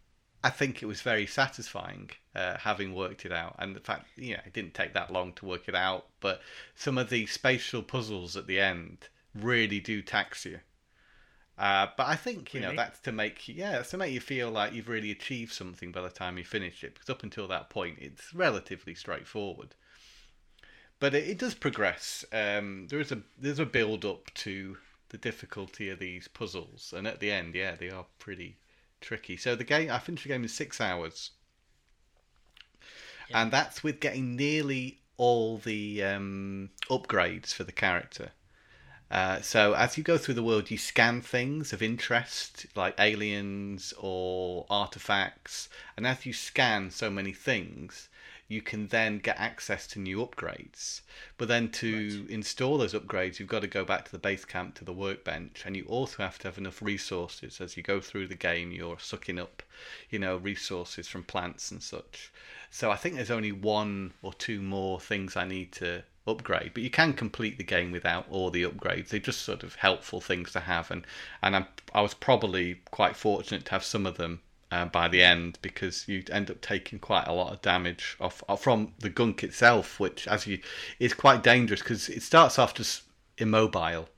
Speaker 2: I think it was very satisfying uh, having worked it out. And the fact, you know, it didn't take that long to work it out, but some of the spatial puzzles at the end really do tax you. Uh, but I think you know that's to make yeah, that's to make you feel like you've really achieved something by the time you finish it. Because up until that point, it's relatively straightforward. But it, it does progress. Um, there is a there's a build up to the difficulty of these puzzles, and at the end, yeah, they are pretty tricky. So the game, I finished the game in six hours,
Speaker 1: Yeah.
Speaker 2: and that's with getting nearly all the um, upgrades for the character. Uh, so as you go through the world, you scan things of interest, like aliens or artifacts, and as you scan so many things, you can then get access to new upgrades. But then to install those upgrades, you've got to go back to the base camp to the workbench, and you also have to have enough resources as you go through the game. You're sucking up, you know, resources from plants and such. So I think there's only one or two more things I need to upgrade, but you can complete the game without all the upgrades. They're just sort of helpful things to have, and and I'm, I was probably quite fortunate to have some of them uh, by the end because you end up taking quite a lot of damage off, off from the gunk itself, which as you is quite dangerous because it starts off just immobile.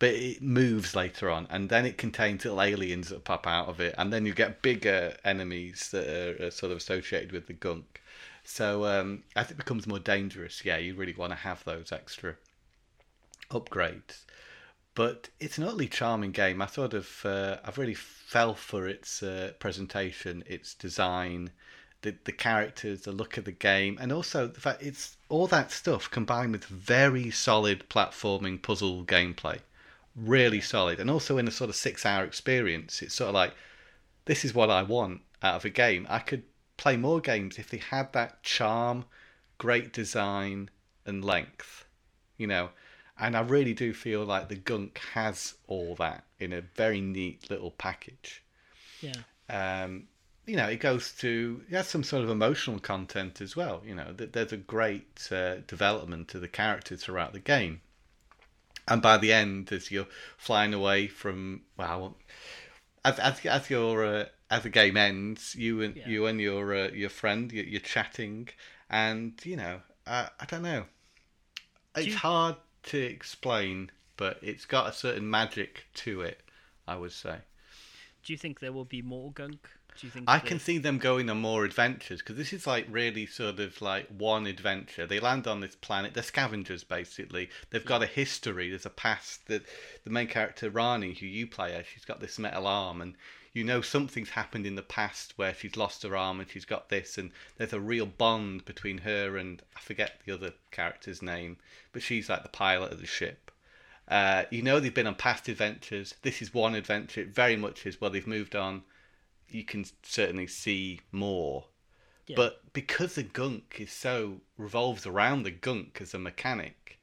Speaker 2: But it moves later on, and then it contains little aliens that pop out of it, and then you get bigger enemies that are, are sort of associated with the gunk. So um, as it becomes more dangerous, yeah, you really want to have those extra upgrades. But it's an utterly charming game. I sort of, uh, I've really fell for its uh, presentation, its design, the the characters, the look of the game, and also the fact it's all that stuff combined with very solid platforming puzzle gameplay, really solid, and also in a sort of six hour experience, it's sort of like this is what I want out of a game. I could play more games if they had that charm, great design, and length, you know. And I really do feel like the Gunk has all that in a very neat little package.
Speaker 1: Yeah.
Speaker 2: Um, you know, it goes to it has some sort of emotional content as well. You know, that there's a great uh, development to the characters throughout the game, and by the end, as you're flying away from well, as as as your uh, as the game ends, you and
Speaker 1: Yeah.
Speaker 2: you and your uh, your friend you're, you're chatting, and you know, I I don't know, it's
Speaker 1: you-
Speaker 2: hard to explain, but it's got a certain magic to it. I would say.
Speaker 1: Do you think there will be more gunk? Do you think
Speaker 2: I can see them going on more adventures because this is like really sort of like one adventure. They land on this planet. They're scavengers basically. They've got a history. There's a past. That the main character Rani, who you play as, she's got this metal arm, and you know something's happened in the past where she's lost her arm and she's got this, and there's a real bond between her and I forget the other character's name, but she's like the pilot of the ship. Uh, you know they've been on past adventures. This is one adventure. It very much is well they've moved on. You can certainly see more,
Speaker 1: Yeah.
Speaker 2: but because the gunk is so revolves around the gunk as a mechanic,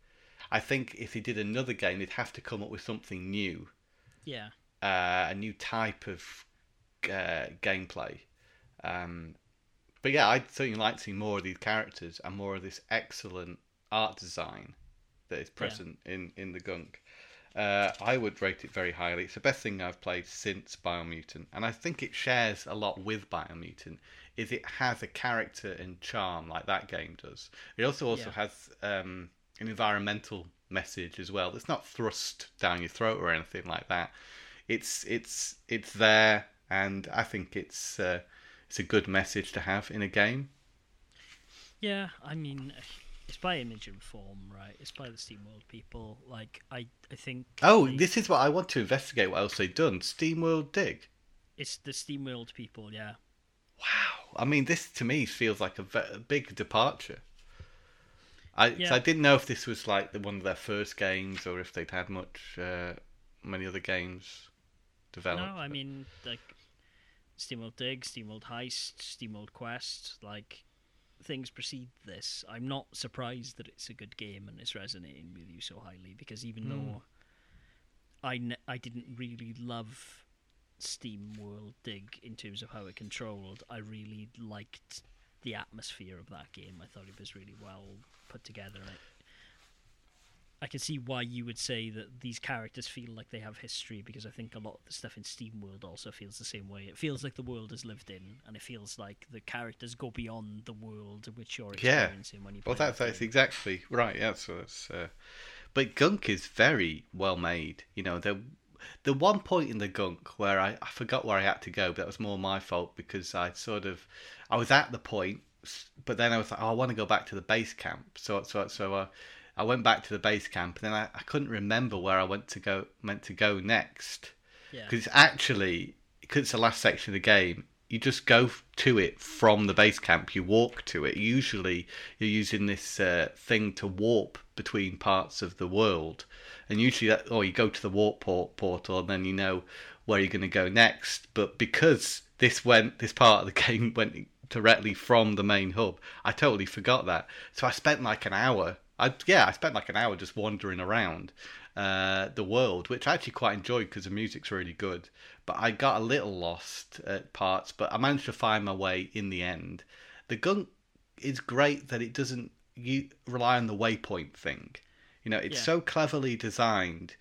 Speaker 2: I think if they did another game, they'd have to come up with something new,
Speaker 1: Yeah.
Speaker 2: Uh, a new type of uh, gameplay. Um, but yeah, I'd certainly like to see more of these characters and more of this excellent art design that is present in, in the gunk. Uh, I would rate it very highly. It's the best thing I've played since Biomutant, and I think it shares a lot with Biomutant. Is it has a character and charm like that game does. It also also
Speaker 1: Yeah.
Speaker 2: has um, an environmental message as well. It's not thrust down your throat or anything like that. It's it's it's there, and I think it's uh, it's a good message to have in a game.
Speaker 1: Yeah, I mean, it's by Image and Form, right? It's by the SteamWorld people. Like, I, I think.
Speaker 2: Oh,
Speaker 1: they-
Speaker 2: this is what I want to investigate. What else they've done? SteamWorld Dig.
Speaker 1: It's the SteamWorld people, yeah.
Speaker 2: Wow. I mean, this to me feels like a, ve- a big departure. I
Speaker 1: Yeah.
Speaker 2: I didn't know if this was like the, one of their first games or if they'd had much uh, many other games developed.
Speaker 1: No, I mean, like, SteamWorld Dig, SteamWorld Heist, SteamWorld Quest, like, things precede this. I'm not surprised that it's a good game and it's resonating with you so highly because even
Speaker 2: Hmm.
Speaker 1: though I, I didn't really love SteamWorld Dig in terms of how it controlled, I really liked the atmosphere of that game. I thought it was really well put together. And it, I can see why you would say that these characters feel like they have history because I think a lot of the stuff in SteamWorld also feels the same way. It feels like the world is lived in, and it feels like the characters go beyond the world which you're
Speaker 2: Yeah.
Speaker 1: experiencing when you play.
Speaker 2: Well, that's, that's
Speaker 1: game.
Speaker 2: exactly right. Yeah, so that's. Uh... But Gunk is very well made. You know, the the one point in the Gunk where I, I forgot where I had to go, but that was more my fault because I sort of I was at the point, but then I was like, oh, I want to go back to the base camp. So so so uh, I went back to the base camp, and then I, I couldn't remember where I went to go meant to go next.
Speaker 1: Yeah.
Speaker 2: because it's actually because it's the last section of the game you just go to it from the base camp. You walk to it. Usually you're using this uh, thing to warp between parts of the world. And usually that or you go to the warp port portal and then you know where you're going to go next. But because this went this part of the game went directly from the main hub i totally forgot that. So i spent like an hour I, yeah i spent like an hour just wandering around uh, the world, which I actually quite enjoyed because the music's really good. But I got a little lost at parts, but I managed to find my way in the end. The gunk is great that it doesn't you rely on the waypoint thing. You know, it's
Speaker 1: Yeah.
Speaker 2: so cleverly designed.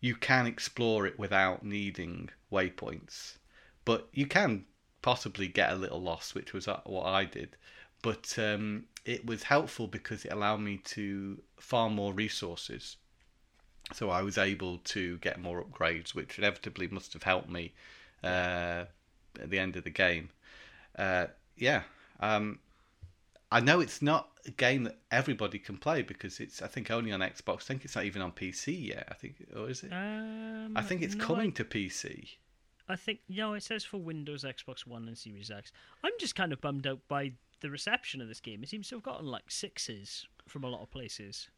Speaker 2: You can explore it without needing waypoints, but you can possibly get a little lost, which was uh, what I did. But um, it was helpful because it allowed me to farm more resources so I was able to get more upgrades, which inevitably must have helped me uh, at the end of the game. Uh, yeah, um, I know it's not a game that everybody can play because it's I think only on Xbox. I think it's not even on PC yet. I think or is it?
Speaker 1: Um,
Speaker 2: I think it's
Speaker 1: no,
Speaker 2: coming
Speaker 1: I,
Speaker 2: to PC.
Speaker 1: I think no, it says for Windows, Xbox One, and Series X. I'm just kind of bummed out by the reception of this game. It seems to have gotten like sixes from a lot of places.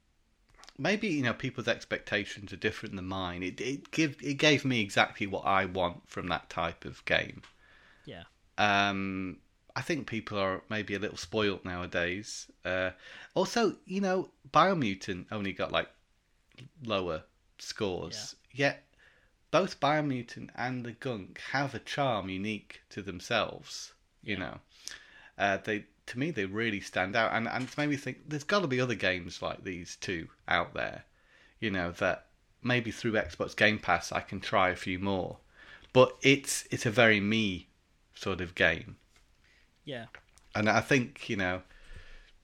Speaker 2: Maybe you know people's expectations are different than mine. It it give it gave me exactly what I want from that type of game.
Speaker 1: Yeah.
Speaker 2: Um, I think people are maybe a little spoilt nowadays. Uh, also, you know, Biomutant only got like lower scores, Yeah. yet both Biomutant and the Gunk have a charm unique to themselves. You
Speaker 1: Yeah.
Speaker 2: know, uh, they to me they really stand out, and and it's made me think there's got to be other games like these two out there. You know that maybe through Xbox Game Pass I can try a few more, but it's it's a very me sort of game.
Speaker 1: Yeah.
Speaker 2: And I think, you know,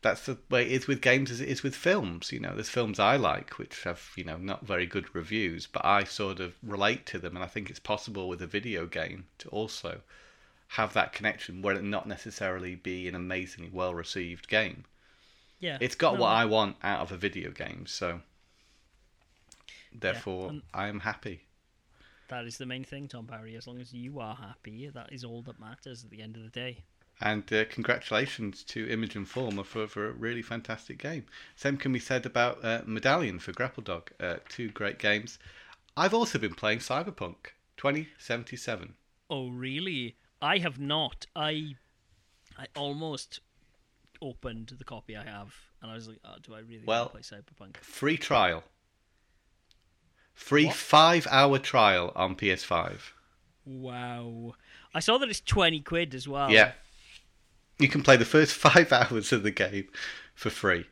Speaker 2: that's the way it is with games as it is with films. You know, there's films I like which have, you know, not very good reviews, but I sort of relate to them. And I think it's possible with a video game to also have that connection where it not necessarily be an amazingly well received game.
Speaker 1: Yeah.
Speaker 2: It's got
Speaker 1: No,
Speaker 2: what I want out of a video game. So, therefore,
Speaker 1: and-
Speaker 2: I am happy.
Speaker 1: That is the main thing, Tom Parry. As long as you are happy, that is all that matters at the end of the day.
Speaker 2: And uh, congratulations to Image and Form for, for a really fantastic game. Same can be said about uh, Medallion for Grapple Dog. Uh, two great games. I've also been playing Cyberpunk 2077.
Speaker 1: Oh, really? I have not. I, I almost opened the copy I have, and I was like, oh, "Do I really
Speaker 2: Well-
Speaker 1: want to play Cyberpunk?"
Speaker 2: Free trial. Free
Speaker 1: What?
Speaker 2: five hour trial on PS5.
Speaker 1: Wow! I saw that it's twenty quid as well.
Speaker 2: Yeah. You can play the first five hours of the game for free.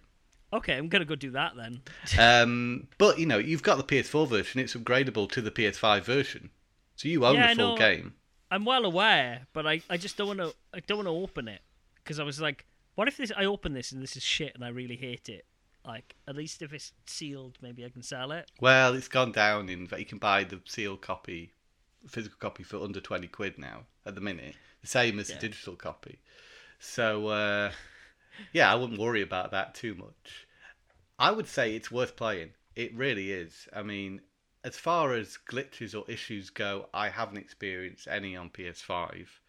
Speaker 1: Okay, I'm gonna go do that then.
Speaker 2: Um, but, you know, you've got the PS4 version, it's upgradable to the PS5 version. So you own
Speaker 1: Yeah,
Speaker 2: the full
Speaker 1: know.
Speaker 2: game.
Speaker 1: I'm well aware, but I, I just don't want to. I don't want to open it because I was like, what if this? I open this and this is shit, and I really hate it. Like, at least if it's sealed, maybe I can sell it.
Speaker 2: Well, it's gone down in you can buy the sealed copy, physical copy for under twenty quid now at the minute, the same as
Speaker 1: Yeah.
Speaker 2: the digital copy. So uh, yeah, I wouldn't worry about that too much. I would say it's worth playing. It really is. I mean, as far as glitches or issues go, I haven't experienced any on PS5.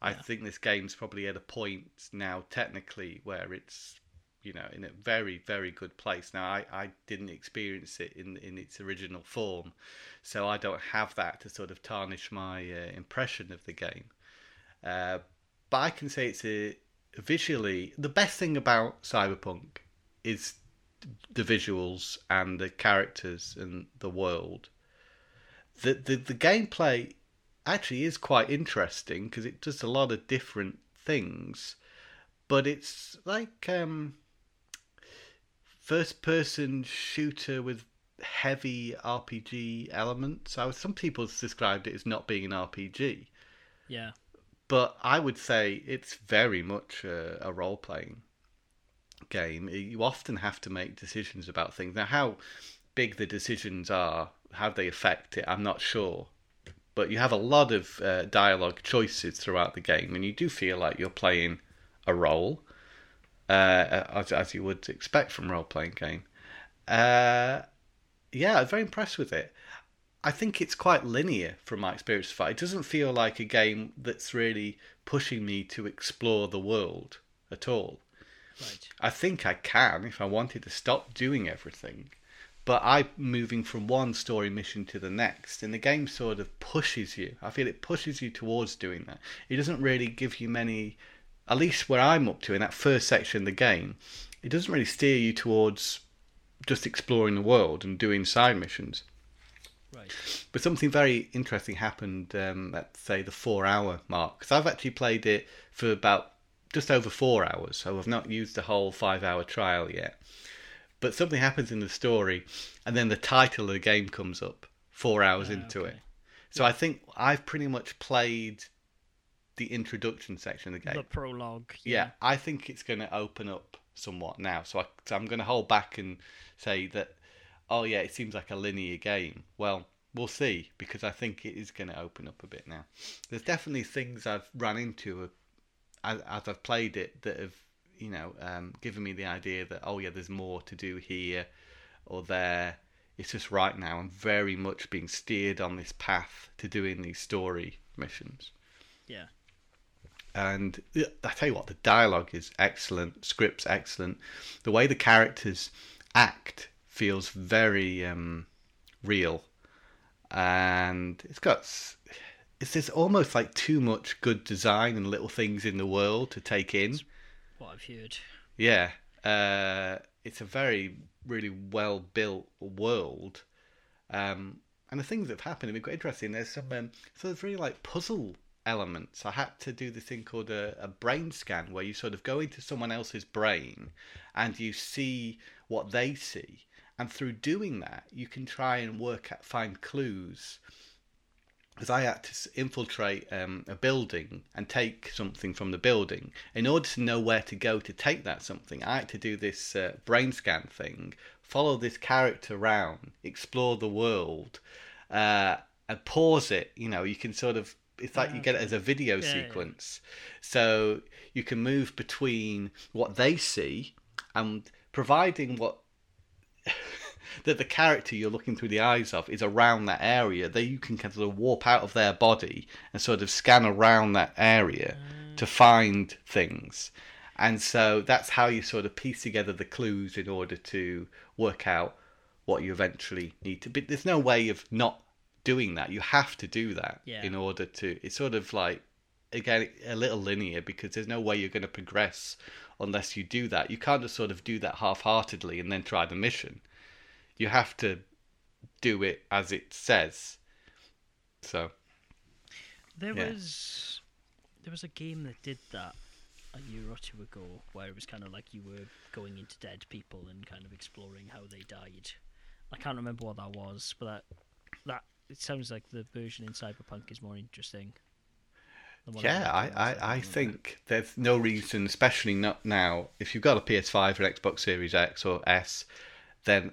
Speaker 2: I
Speaker 1: Yeah.
Speaker 2: think this game's probably at a point now, technically, where it's you know in a very very good place. Now I, I didn't experience it in in its original form, so I don't have that to sort of tarnish my uh, impression of the game. Uh, but I can say it's a visually the best thing about Cyberpunk is the visuals and the characters and the world. The the, the gameplay actually is quite interesting because it does a lot of different things, but it's like um, first person shooter with heavy RPG elements. I was, some people described it as not being an RPG
Speaker 1: Yeah.
Speaker 2: but I would say it's very much a, a role playing game. You often have to make decisions about things. Now, how big the decisions are, how they affect it, I'm not sure. But you have a lot of uh, dialogue choices throughout the game, and you do feel like you're playing a role, uh, as, as you would expect from a role playing game. Uh, yeah, I'm very impressed with it. I think it's quite linear from my experience so far. It doesn't feel like a game that's really pushing me to explore the world at all.
Speaker 1: Right.
Speaker 2: I think I can if I wanted to stop doing everything, but I'm moving from one story mission to the next, and the game sort of pushes you. I feel it pushes you towards doing that. It doesn't really give you many, at least where I'm up to in that first section of the game, it doesn't really steer you towards just exploring the world and doing side missions.
Speaker 1: Right.
Speaker 2: But something very interesting happened um, at say the four hour mark because I've actually played it for about just over four hours, so I've not used the whole five hour trial yet. But something happens in the story, and then the title of the game comes up four hours
Speaker 1: Ah,
Speaker 2: into
Speaker 1: okay.
Speaker 2: it. So I think I've pretty much played the introduction section of the game.
Speaker 1: The prologue.
Speaker 2: Yeah, I think it's going to open up somewhat now. So, I, so I'm going to hold back and say that, oh yeah, it seems like a linear game. Well, we'll see because I think it is going to open up a bit now. There's definitely things I've run into as, as I've played it that have you know, um, giving me the idea that oh yeah, there's more to do here or there. It's just right now. I'm very much being steered on this path to doing these story missions.
Speaker 1: Yeah.
Speaker 2: And I tell you what, the dialogue is excellent, script's excellent. The way the characters act feels very um, real, and it's got it's there's almost like too much good design and little things in the world to take in.
Speaker 1: What I've heard.
Speaker 2: Yeah, uh, it's a very really well built world, um, and the things that have happened have been quite interesting. There's some um, so there's really like puzzle elements. I had to do this thing called a, a brain scan, where you sort of go into someone else's brain and you see what they see, and through doing that, you can try and work out find clues because I had to infiltrate um, a building and take something from the building. In order to know where to go to take that something, I had to do this uh, brain scan thing, follow this character around, explore the world, uh, and pause it. You know, you can sort of. It's like you get it as a video
Speaker 1: Yeah, yeah.
Speaker 2: sequence, so you can move between what they see and providing what that the character you're looking through the eyes of is around that area, that you can kind of warp out of their body and sort of scan around that area mm. to find things. And so that's how you sort of piece together the clues in order to work out what you eventually need to. But there's no way of not doing that. You have to do that
Speaker 1: Yeah.
Speaker 2: in order to. It's sort of like again a little linear because there's no way you're going to progress unless you do that. You can't just sort of do that half-heartedly and then try the mission. You have to do it as it says. So
Speaker 1: There
Speaker 2: Yeah.
Speaker 1: was there was a game that did that a year or two ago where it was kind of like you were going into dead people and kind of exploring how they died. I can't remember what that was, but that that it sounds like the version in Cyberpunk is more interesting.
Speaker 2: yeah, I, I, I think there's no reason, especially not now, if you've got a PS5 or Xbox Series X or S, then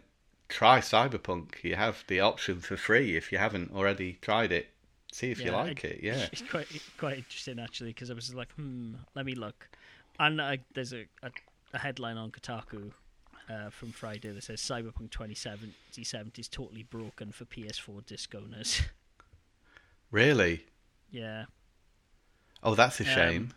Speaker 2: try Cyberpunk. You have the option for free if you haven't already tried it. See if you like it. Yeah.
Speaker 1: It's quite quite interesting actually because I was like, hmm, let me look. And uh, there's a, a a headline on Kotaku uh, from Friday that says Cyberpunk 2077 is totally broken for PS4 disc owners.
Speaker 2: Really?
Speaker 1: yeah,
Speaker 2: Oh, that's a
Speaker 1: Um,
Speaker 2: shame.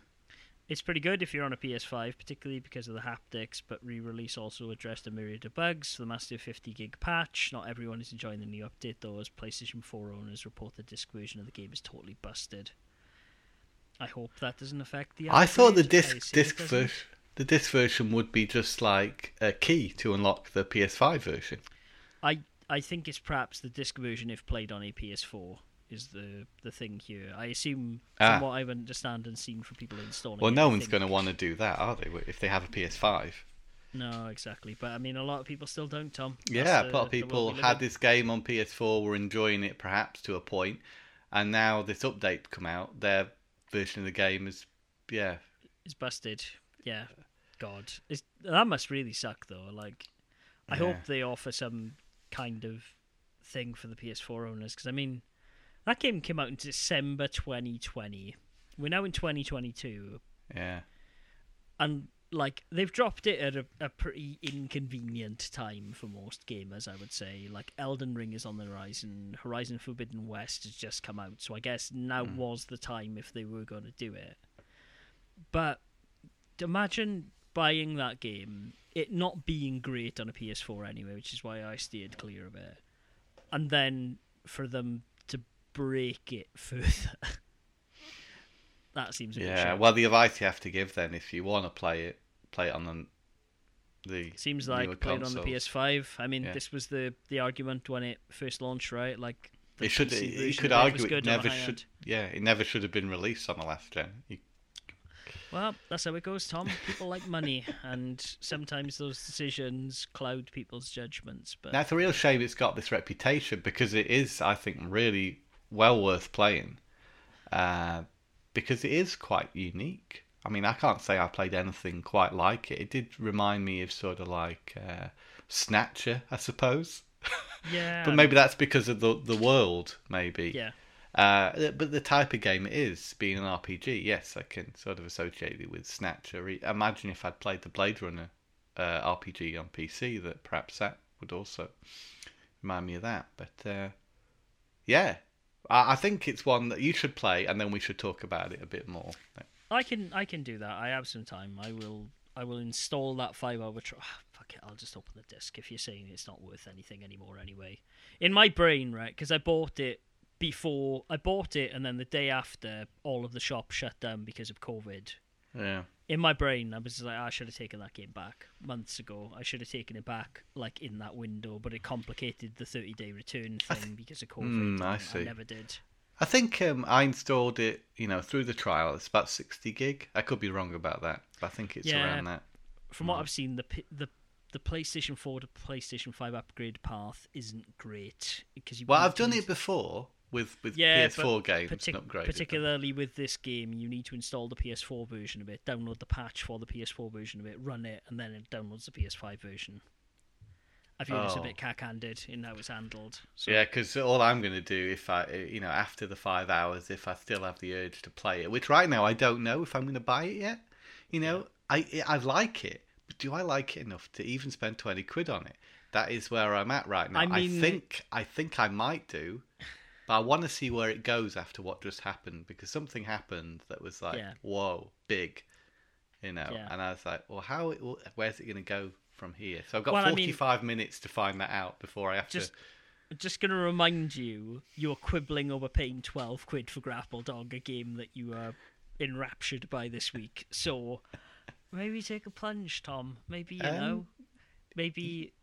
Speaker 1: It's pretty good if you're on a PS5, particularly because of the haptics. But re-release also addressed a myriad of bugs. The massive 50 gig patch. Not everyone is enjoying the new update though, as PlayStation 4 owners report the disc version of the game is totally busted. I hope that doesn't affect the.
Speaker 2: I thought the disc disc version the disc version would be just like a key to unlock the PS5 version.
Speaker 1: I I think it's perhaps the disc version if played on a PS4 is the the thing here. I assume
Speaker 2: Ah.
Speaker 1: from what I've understand and seen from people installing.
Speaker 2: Well,
Speaker 1: it,
Speaker 2: no
Speaker 1: I
Speaker 2: one's
Speaker 1: think-
Speaker 2: going to want to do that, are they? If they have a PS5.
Speaker 1: No, exactly. But I mean, a lot of people still don't, Tom. That's
Speaker 2: Yeah,
Speaker 1: the-
Speaker 2: a lot of people had this game on PS4, were enjoying it perhaps to a point, and now this update come out. Their version of the game is, yeah,
Speaker 1: It's busted. Yeah. God, it's, that must really suck though. Like, I hope they offer some kind of thing for the PS4 owners because I mean, that game came out in December 2020. We're now in 2022.
Speaker 2: yeah,
Speaker 1: and like they've dropped it at a, a pretty inconvenient time for most gamers i would say. Like elden ring is on the horizon horizon forbidden west has just come out. So i guess now hmm. was the time if they were going to do it. But imagine buying that game it not being great on a ps4 anyway which is why i steered clear of it. And then for them break it further that seems
Speaker 2: yeah. Well, the advice you have to give then, if you want to play it, play it on the the
Speaker 1: Seems like played on the. PS5. I mean,
Speaker 2: Yeah.
Speaker 1: this was the the argument when it first launched, right? Like
Speaker 2: It should.
Speaker 1: PC
Speaker 2: You could argue it
Speaker 1: good on the
Speaker 2: never should.
Speaker 1: end.
Speaker 2: Yeah, it never should have been released on the last gen. You,
Speaker 1: Well, that's how it goes, Tom. People like money, and sometimes those decisions cloud people's judgments. But
Speaker 2: it's a real shame it's got this reputation because it is, I think, really well worth playing. Uh, because it is quite unique. I mean, I can't say I played anything quite like it. It did remind me of sort of like uh, Snatcher, I suppose.
Speaker 1: yeah,
Speaker 2: but maybe that's because of the the world, maybe.
Speaker 1: yeah,
Speaker 2: Uh, but the type of game it is, being an RPG, yes, I can sort of associate it with Snatcher. Imagine if I'd played the Blade Runner uh, RPG on PC, that perhaps that would also remind me of that. But uh, yeah, I, I think it's one that you should play, and then we should talk about it a bit more.
Speaker 1: I can I can do that. I have some time. I will I will install that five hour trial. Oh, fuck it, I'll just open the disc. If you're saying it's not worth anything anymore, anyway. In my brain, right? Because I bought it before I bought it, and then the day after, all of the shops shut down because of COVID.
Speaker 2: Yeah.
Speaker 1: In my brain, I was like, I should have taken that game back months ago. I should have taken it back like in that window, but it complicated the 30 day return thing th- because of COVID.
Speaker 2: Mm, I see.
Speaker 1: I never did.
Speaker 2: I think um, I installed it, you know, through the trial. It's about 60 gig. I could be wrong about that, but I think it's
Speaker 1: Yeah.
Speaker 2: around that.
Speaker 1: From what I've seen, the the the PlayStation 4 to PlayStation 5 upgrade path isn't great because you.
Speaker 2: Well, I've done it before with with
Speaker 1: Yeah,
Speaker 2: PS4 games,
Speaker 1: partic-
Speaker 2: not great.
Speaker 1: particularly with this game, you need to install the PS4 version of it, download the patch for the PS4 version of it, run it, and then it downloads the PS5 version. I feel it's a
Speaker 2: Oh.
Speaker 1: bit cack-handed in how it's handled. So.
Speaker 2: Yeah, because all I'm going to do if I, eh, you know, after the five hours, if I still have the urge to play it, which right now I don't know if I'm going to buy it yet. You know, I eh, I like it, but do I like it enough to even spend twenty quid on it? That is where I'm at right now.
Speaker 1: I
Speaker 2: I,
Speaker 1: mean-
Speaker 2: think I think I might do, but I want to see where it goes after what just happened because something happened that was like,
Speaker 1: Yeah.
Speaker 2: whoa, big, you know.
Speaker 1: Yeah.
Speaker 2: And I was like, well, how? It, where's it going to go from here? So I've got
Speaker 1: Well, I mean-
Speaker 2: 45 minutes to find that out before I have
Speaker 1: Just
Speaker 2: to.
Speaker 1: just going to remind you, you are quibbling over paying 12 quid for Grapple Dog, a game that you are enraptured by this week. So maybe take a plunge, Tom. Maybe, you
Speaker 2: Um,
Speaker 1: know, maybe.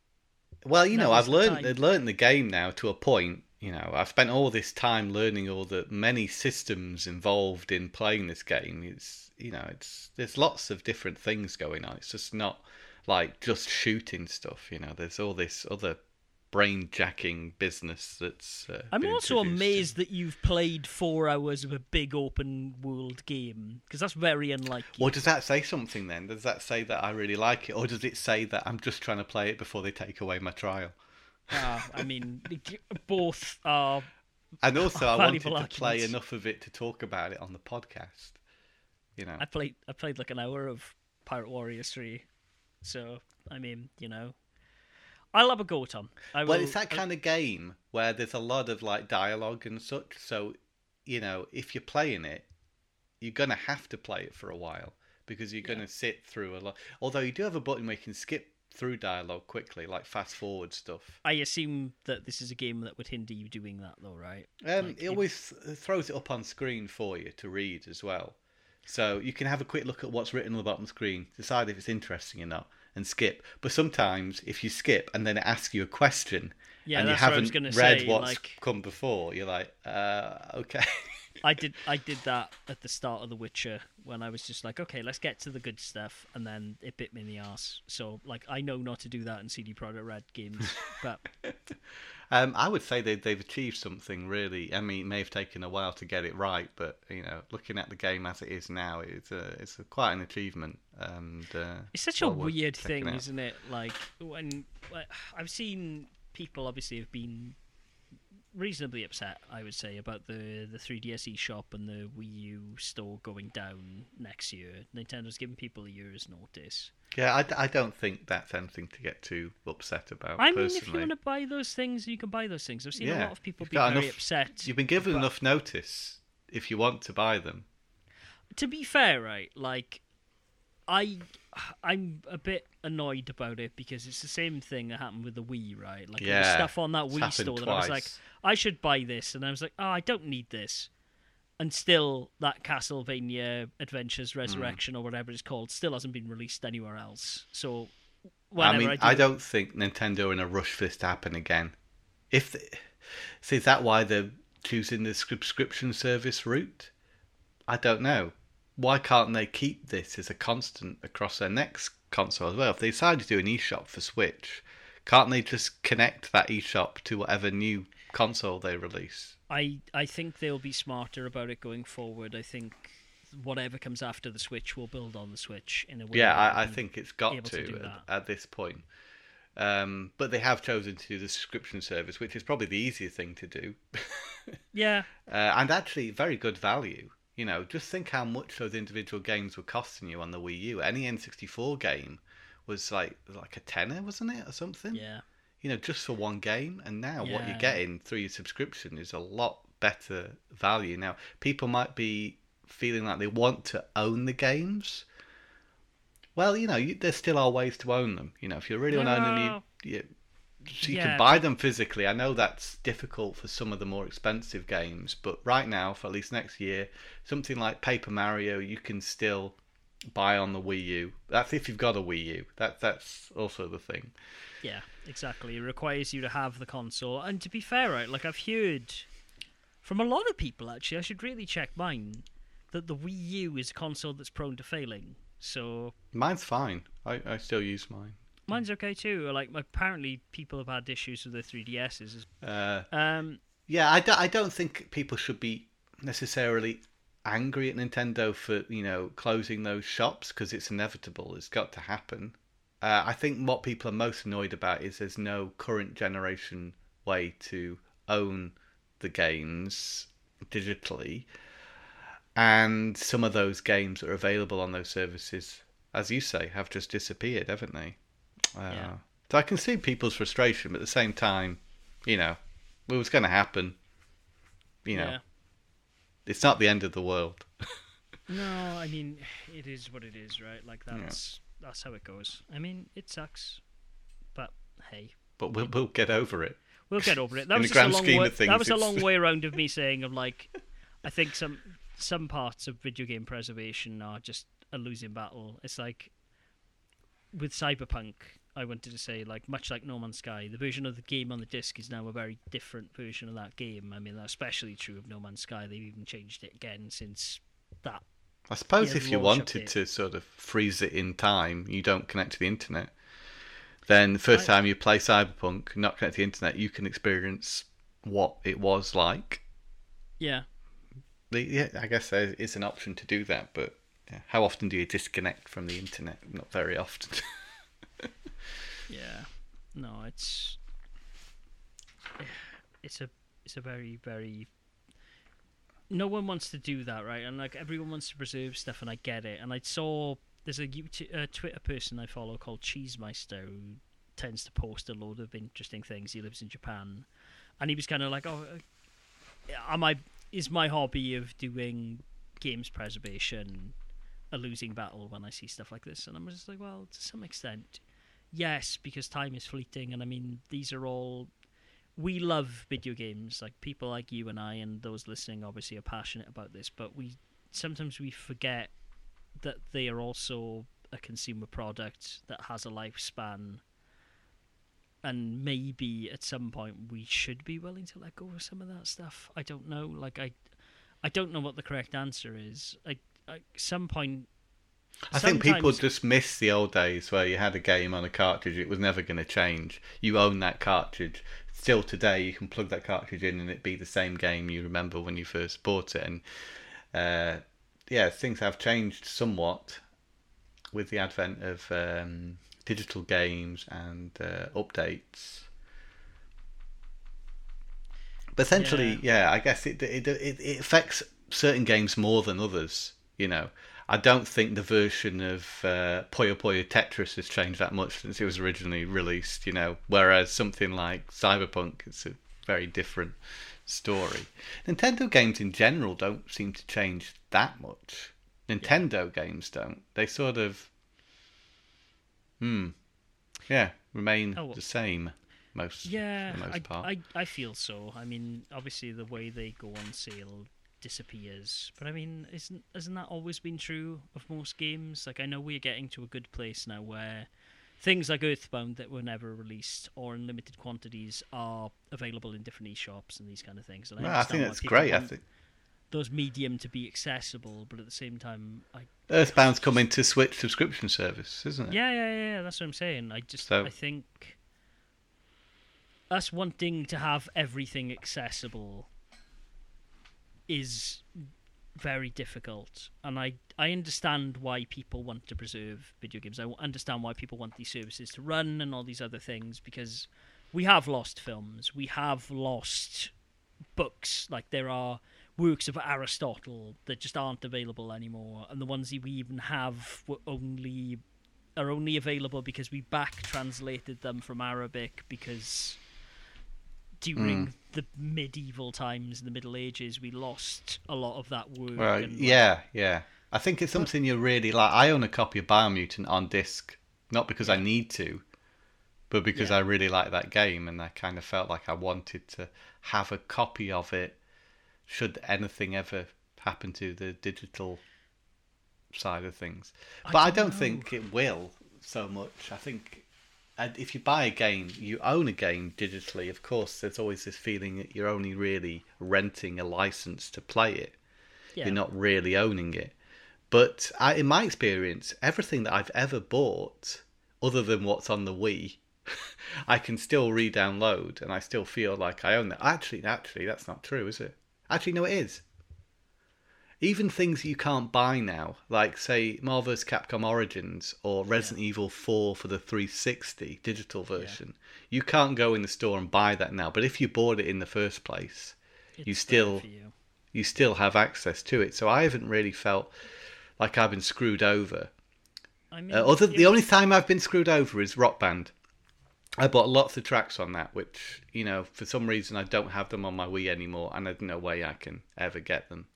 Speaker 2: Well, you know, I've learned
Speaker 1: time.
Speaker 2: I've learned the game now to a point. You know, I've spent all this time learning all the many systems involved in playing this game. It's you know, it's there's lots of different things going on. It's just not like just shooting stuff. You know, there's all this other brain jacking business that's. Uh,
Speaker 1: I'm also amazed
Speaker 2: in-
Speaker 1: that you've played four hours of a big open world game because that's very unlike you.
Speaker 2: Well, does that say something then? Does that say that I really like it, or does it say that I'm just trying to play it before they take away my trial?
Speaker 1: Ah, I mean, both are.
Speaker 2: And also, I wanted to
Speaker 1: Valuable
Speaker 2: play enough of it to talk about it on the podcast. You know,
Speaker 1: I played. I played like an hour of Pirate Warriors Three, so I mean, you know, I'll have a go, Tom. I will,
Speaker 2: well, it's that kind of game where there's a lot of like dialogue and such. So, you know, if you're playing it, you're gonna have to play it for a while because you're gonna sit through a lot. Although you do have a button where you can skip through dialogue quickly, like fast forward stuff.
Speaker 1: I assume that this is a game that would hinder you doing that, though, right?
Speaker 2: Um,
Speaker 1: Like,
Speaker 2: it always th- throws it up on screen for you to read as well. So you can have a quick look at what's written on the bottom screen, decide if it's interesting or not, and skip. But sometimes if you skip and then it asks you a question
Speaker 1: Yeah,
Speaker 2: and you
Speaker 1: that's what I was
Speaker 2: haven't
Speaker 1: gonna
Speaker 2: read
Speaker 1: say,
Speaker 2: what's
Speaker 1: like-
Speaker 2: come before, you're like, uh, okay.
Speaker 1: I did. I did that at the start of The Witcher when I was just like, okay, let's get to the good stuff, and then it bit me in the ass. So, like, I know not to do that in CD Projekt Red games, but
Speaker 2: um, I would say they, they've achieved something really. I mean, it may have taken a while to get it right, but you know, looking at the game as it is now, it's a, it's a, quite an achievement. And uh,
Speaker 1: It's such
Speaker 2: well
Speaker 1: a weird thing,
Speaker 2: out.
Speaker 1: isn't it? Like when like, I've seen people obviously have been reasonably upset, I would say, about the the 3DS shop and the Wii U store going down next year. Nintendo's given people a year's notice.
Speaker 2: Yeah, I, I don't think that's anything to get too upset about.
Speaker 1: I mean,
Speaker 2: personally.
Speaker 1: if you want to buy those things, you can buy those things. I've seen a lot of people be very
Speaker 2: enough-
Speaker 1: upset.
Speaker 2: You've been given
Speaker 1: but-
Speaker 2: enough notice if you want to buy them.
Speaker 1: to be fair, right? Like, I, I'm a bit annoyed about it because it's the same thing that happened with the Wii, right? Like there was
Speaker 2: Yeah,
Speaker 1: stuff on that Wii store that I was like. I should buy this, and I was like, oh, I don't need this. And still, that Castlevania Adventures
Speaker 2: Hmm.
Speaker 1: Resurrection or whatever it's called still hasn't been released anywhere else. So,
Speaker 2: I mean,
Speaker 1: I, do
Speaker 2: I don't think Nintendo are in a rush for this to happen again. If they, see, is that why they're choosing the subscription service route? I don't know. Why can't they keep this as a constant across their next console as well? If they decide to do an eShop for Switch, can't they just connect that eShop to whatever new console they release?
Speaker 1: I I think they'll be smarter about it going forward. I think whatever comes after the Switch will build on the Switch in a way.
Speaker 2: Yeah, I, I think it's got to,
Speaker 1: to
Speaker 2: at, at this point. Um, but they have chosen to do the subscription service, which is probably the easier thing to do,
Speaker 1: Yeah,
Speaker 2: uh, and actually very good value. You know, just think how much those individual games were costing you on the Wii U. Any N64 game was like like a tenner, wasn't it, or something?
Speaker 1: yeah,
Speaker 2: You know, just for one game. And now what you're getting through your subscription is a lot better value. Now, people might be feeling like they want to own the games. Well, you know, you, there still are ways to own them. You know, if you really want to own them, you, you, so you
Speaker 1: Yeah,
Speaker 2: can buy them physically. I know that's difficult for some of the more expensive games, but right now, for at least next year, something like Paper Mario, you can still buy on the Wii U. That's if you've got a Wii U. That that's also the thing.
Speaker 1: yeah, exactly. It requires you to have the console. And to be fair, right, like I've heard from a lot of people actually, I should really check mine that the Wii U is a console that's prone to failing. So
Speaker 2: Mine's fine. I, I still use mine.
Speaker 1: mine's okay too. Like apparently people have had issues with their 3DSs.
Speaker 2: Uh,
Speaker 1: Um,
Speaker 2: yeah, I, do, I don't think people should be necessarily angry at Nintendo for you know closing those shops because it's inevitable. It's got to happen. Uh, I think what people are most annoyed about is there's no current generation way to own the games digitally, and some of those games that are available on those services, as you say, have just disappeared, haven't they? Uh,
Speaker 1: Yeah.
Speaker 2: So I can see people's frustration, but at the same time, you know, it was going to happen. You know,
Speaker 1: yeah.
Speaker 2: it's not the end of the world.
Speaker 1: No, I mean it is what it is, right? Like that's that's how it goes. I mean it sucks, but hey,
Speaker 2: But we'll, we'll get over it.
Speaker 1: we'll get over it. That
Speaker 2: In
Speaker 1: was
Speaker 2: the
Speaker 1: a
Speaker 2: grand
Speaker 1: long
Speaker 2: scheme
Speaker 1: way,
Speaker 2: of things,
Speaker 1: That was a long way around of me saying of like, I think some some parts of video game preservation are just a losing battle. It's like with Cyberpunk. I wanted to say, like, much like No Man's Sky, the version of the game on the disc is now a very different version of that game. I mean, that's especially true of No Man's Sky. They've even changed it again since that
Speaker 2: I suppose if you wanted to sort of freeze it in time, you don't connect to the internet. Then the first
Speaker 1: I-
Speaker 2: time you play Cyberpunk, not connect to the internet, you can experience what it was like.
Speaker 1: Yeah,
Speaker 2: yeah, I guess there is an option to do that, but yeah, how often do you disconnect from the internet? Not very often.
Speaker 1: yeah. No, it's it's a it's a very very. No one wants to do that, right? And like everyone wants to preserve stuff, and I get it. And I saw there's a YouTube, uh, Twitter person I follow called Cheesemeister who tends to post a load of interesting things. He lives in Japan, and he was kind of like, "Oh, uh, am I? Is my hobby of doing games preservation a losing battle when I see stuff like this?" And I'm just like, "Well, to some extent, yes, because time is fleeting, and I mean these are all." We love video games, like people like you and I, and those listening obviously are passionate about this. But we sometimes we forget that they are also a consumer product that has a lifespan. And maybe at some point we should be willing to let go of some of that stuff. I don't know. Like i i don't know what the correct answer is. I at some point
Speaker 2: I think people
Speaker 1: sometimes-
Speaker 2: just miss the old days where you had a game on a cartridge, it was never going to change. You own that cartridge. Still today, you can plug that cartridge in and it be the same game you remember when you first bought it. And uh, yeah, things have changed somewhat with the advent of um, digital games and uh, updates. But essentially, yeah, I guess it, it it it affects certain games more than others. You know, I don't think the version of uh, Puyo Puyo Tetris has changed that much since it was originally released. You know, whereas something like Cyberpunk, it's a very different story. Nintendo games in general don't seem to change that much. Nintendo games don't. They sort of, hmm, yeah, remain
Speaker 1: Oh, well.
Speaker 2: the same most
Speaker 1: yeah
Speaker 2: most
Speaker 1: I,
Speaker 2: part.
Speaker 1: I i feel so i mean obviously the way they go on sale disappears but i mean isn't hasn't that always been true of most games like i know we're getting to a good place now where things like earthbound that were never released or in limited quantities are available in different e-shops and these kind of things and
Speaker 2: I
Speaker 1: understand
Speaker 2: think that's great. I think
Speaker 1: those medium to be accessible but at the same time i
Speaker 2: Earthbound's coming to Switch subscription service, isn't it?
Speaker 1: Yeah, yeah, yeah, yeah. That's what I'm saying. I just,
Speaker 2: So-
Speaker 1: I think us wanting to have everything accessible is very difficult, and I I understand why people want to preserve video games. I understand why people want these services to run and all these other things because we have lost films, we have lost books. Like there are works of Aristotle that just aren't available anymore, and the ones that we even have were only are only available because we back translated them from Arabic because during
Speaker 2: Mm.
Speaker 1: The medieval times, the Middle Ages, we lost a lot of that work.
Speaker 2: Well,
Speaker 1: and, like,
Speaker 2: yeah, yeah. I think it's something you really like. I own a copy of Biomutant on disc, not because I need to, but because
Speaker 1: Yeah.
Speaker 2: I really like that game, and I kind of felt like I wanted to have a copy of it. Should anything ever happen to the digital side of things, but I
Speaker 1: don't
Speaker 2: don't think it will so much. I think if you buy a game, you own a game digitally. Of course, there's always this feeling that you're only really renting a license to play it.
Speaker 1: yeah.
Speaker 2: You're not really owning it. But I, in my experience, everything that I've ever bought, other than what's on the Wii, I can still re-download, and I still feel like I own that. Actually, actually, that's not true, is it? Actually, no, it is. Even things you can't buy now, like say Marvel vs. Capcom Origins or Resident Evil 4 for the 360 digital version, you can't go in the store and buy that now. But if you bought it in the first place, you
Speaker 1: It's there
Speaker 2: still
Speaker 1: you.
Speaker 2: you still have access to it. So I haven't really felt like I've been screwed over.
Speaker 1: I mean,
Speaker 2: Uh, other
Speaker 1: yeah,
Speaker 2: the only time I've been screwed over is Rock Band. I bought lots of tracks on that, which you know for some reason I don't have them on my Wii anymore, and there's no way I can ever get them.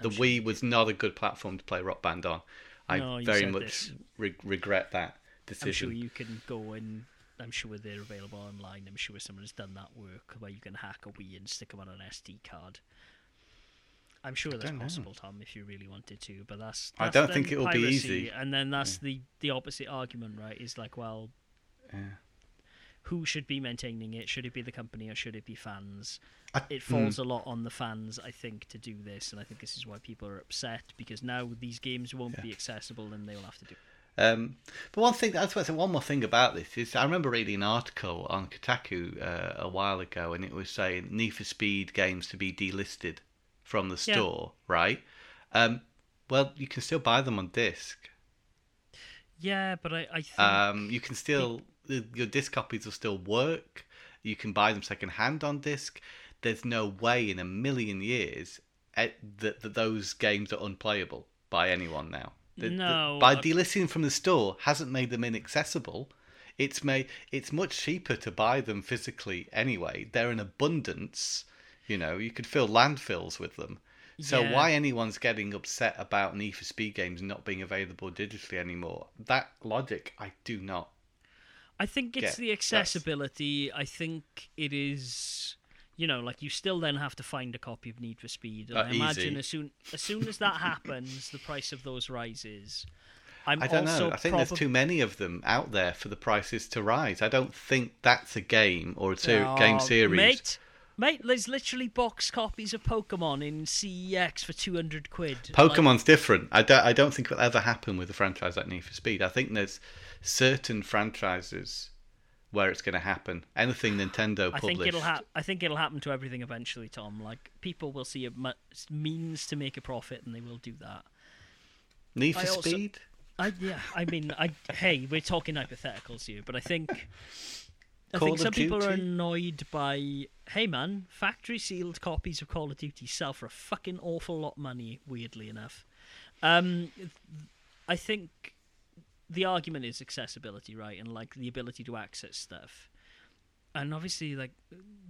Speaker 2: The
Speaker 1: I'm sure
Speaker 2: Wii was not a good platform to play Rock Band on. I
Speaker 1: No,
Speaker 2: very much re- regret that decision.
Speaker 1: I'm sure you can go and I'm sure they're available online. I'm sure someone has done that work where you can hack a Wii and stick them on an SD card. I'm sure that's possible, Tom, if you really wanted to. But that's,
Speaker 2: I don't think it will be easy.
Speaker 1: And then that's the the opposite argument, right? Is like, well,
Speaker 2: Yeah.
Speaker 1: Who should be maintaining it? Should it be the company or should it be fans?
Speaker 2: I-
Speaker 1: It falls a lot on the fans, I think, to do this, and I think this is why people are upset because now these games won't
Speaker 2: Yeah.
Speaker 1: be accessible and they will have to do.
Speaker 2: Um, but one thing, I was about to say one more thing about this is I remember reading an article on Kotaku uh, a while ago, and it was saying Need for Speed games to be delisted from the
Speaker 1: Yeah.
Speaker 2: store, right? Um, well, you can still buy them on disc.
Speaker 1: Yeah, but I, I think
Speaker 2: Um, you can still your disc copies will still work. You can buy them second hand on disc. There's no way in a million years eh, that, that those games are unplayable by anyone now. The- the-
Speaker 1: No,
Speaker 2: by
Speaker 1: uh,
Speaker 2: delisting from the store hasn't made them inaccessible. It's made it's much cheaper to buy them physically anyway. They're in abundance. You know, you could fill landfills with them. So
Speaker 1: Yeah.
Speaker 2: why anyone's getting upset about Need for Speed games not being available digitally anymore? That logic I do not
Speaker 1: I think it's the
Speaker 2: that's-
Speaker 1: accessibility. I think it is, you know, like you still then have to find a copy of Need for Speed. And
Speaker 2: Uh,
Speaker 1: I imagine
Speaker 2: easy.
Speaker 1: as soon as soon as that happens, the price of those rises. I'm
Speaker 2: I don't
Speaker 1: also
Speaker 2: know. I think
Speaker 1: probab-
Speaker 2: there's too many of them out there for the prices to rise. I don't think that's a game or a ser-
Speaker 1: Oh,
Speaker 2: game series.
Speaker 1: mate. Mate, there's literally box copies of Pokemon in CEX for two hundred quid. Like,
Speaker 2: Pokemon's different. I don't, I don't think it will ever happen with a franchise like Need for Speed. I think there's certain franchises where it's going to happen. Anything Nintendo
Speaker 1: I
Speaker 2: published.
Speaker 1: think it'll ha- I think it'll happen to everything eventually, Tom. Like people will see a mu- means to make a profit, and they will do that.
Speaker 2: Need for
Speaker 1: I also-
Speaker 2: Speed?
Speaker 1: I yeah, I mean, I hey, we're talking hypotheticals here, but I think I
Speaker 2: Call
Speaker 1: think some people are annoyed by hey man, factory sealed copies of Call of Duty sell for a fucking awful lot of money. Weirdly enough, um, I think the argument is accessibility, right, and like the ability to access stuff. And obviously, like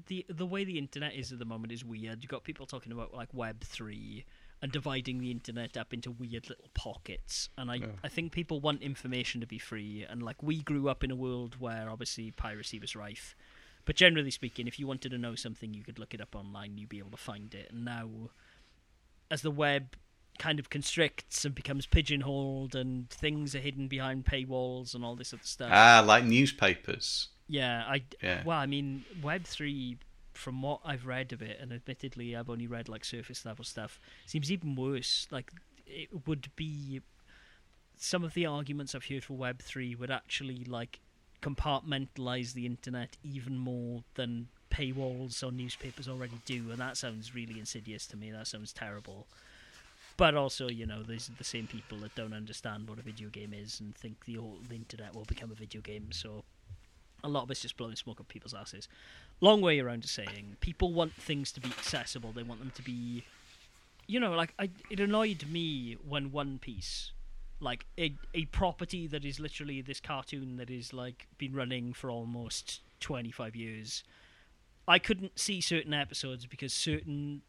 Speaker 1: the the way the internet is at the moment is weird. You've got people talking about like Web three and dividing the internet up into weird little pockets. And I,
Speaker 2: Yeah.
Speaker 1: I think people want information to be free. And like we grew up in a world where obviously piracy was rife. But generally speaking, if you wanted to know something, you could look it up online. You'd be able to find it. And now, as the web kind of constricts and becomes pigeonholed, and things are hidden behind paywalls and all this other stuff.
Speaker 2: Ah, like newspapers.
Speaker 1: Yeah, I
Speaker 2: Yeah.
Speaker 1: well, I mean, Web three, from what I've read of it, and admittedly, I've only read like surface level stuff, seems even worse. Like it would be some of the arguments I've heard for Web three would actually like compartmentalize the internet even more than paywalls or newspapers already do, and that sounds really insidious to me. That sounds terrible. But also, you know, these are the same people that don't understand what a video game is and think the whole the internet will become a video game. So a lot of it's just blowing smoke up people's asses. Long way around to saying people want things to be accessible. They want them to be, you know, like I, it annoyed me when One Piece, like a a property that is literally this cartoon that is like been running for almost twenty five years. I couldn't see certain episodes because certain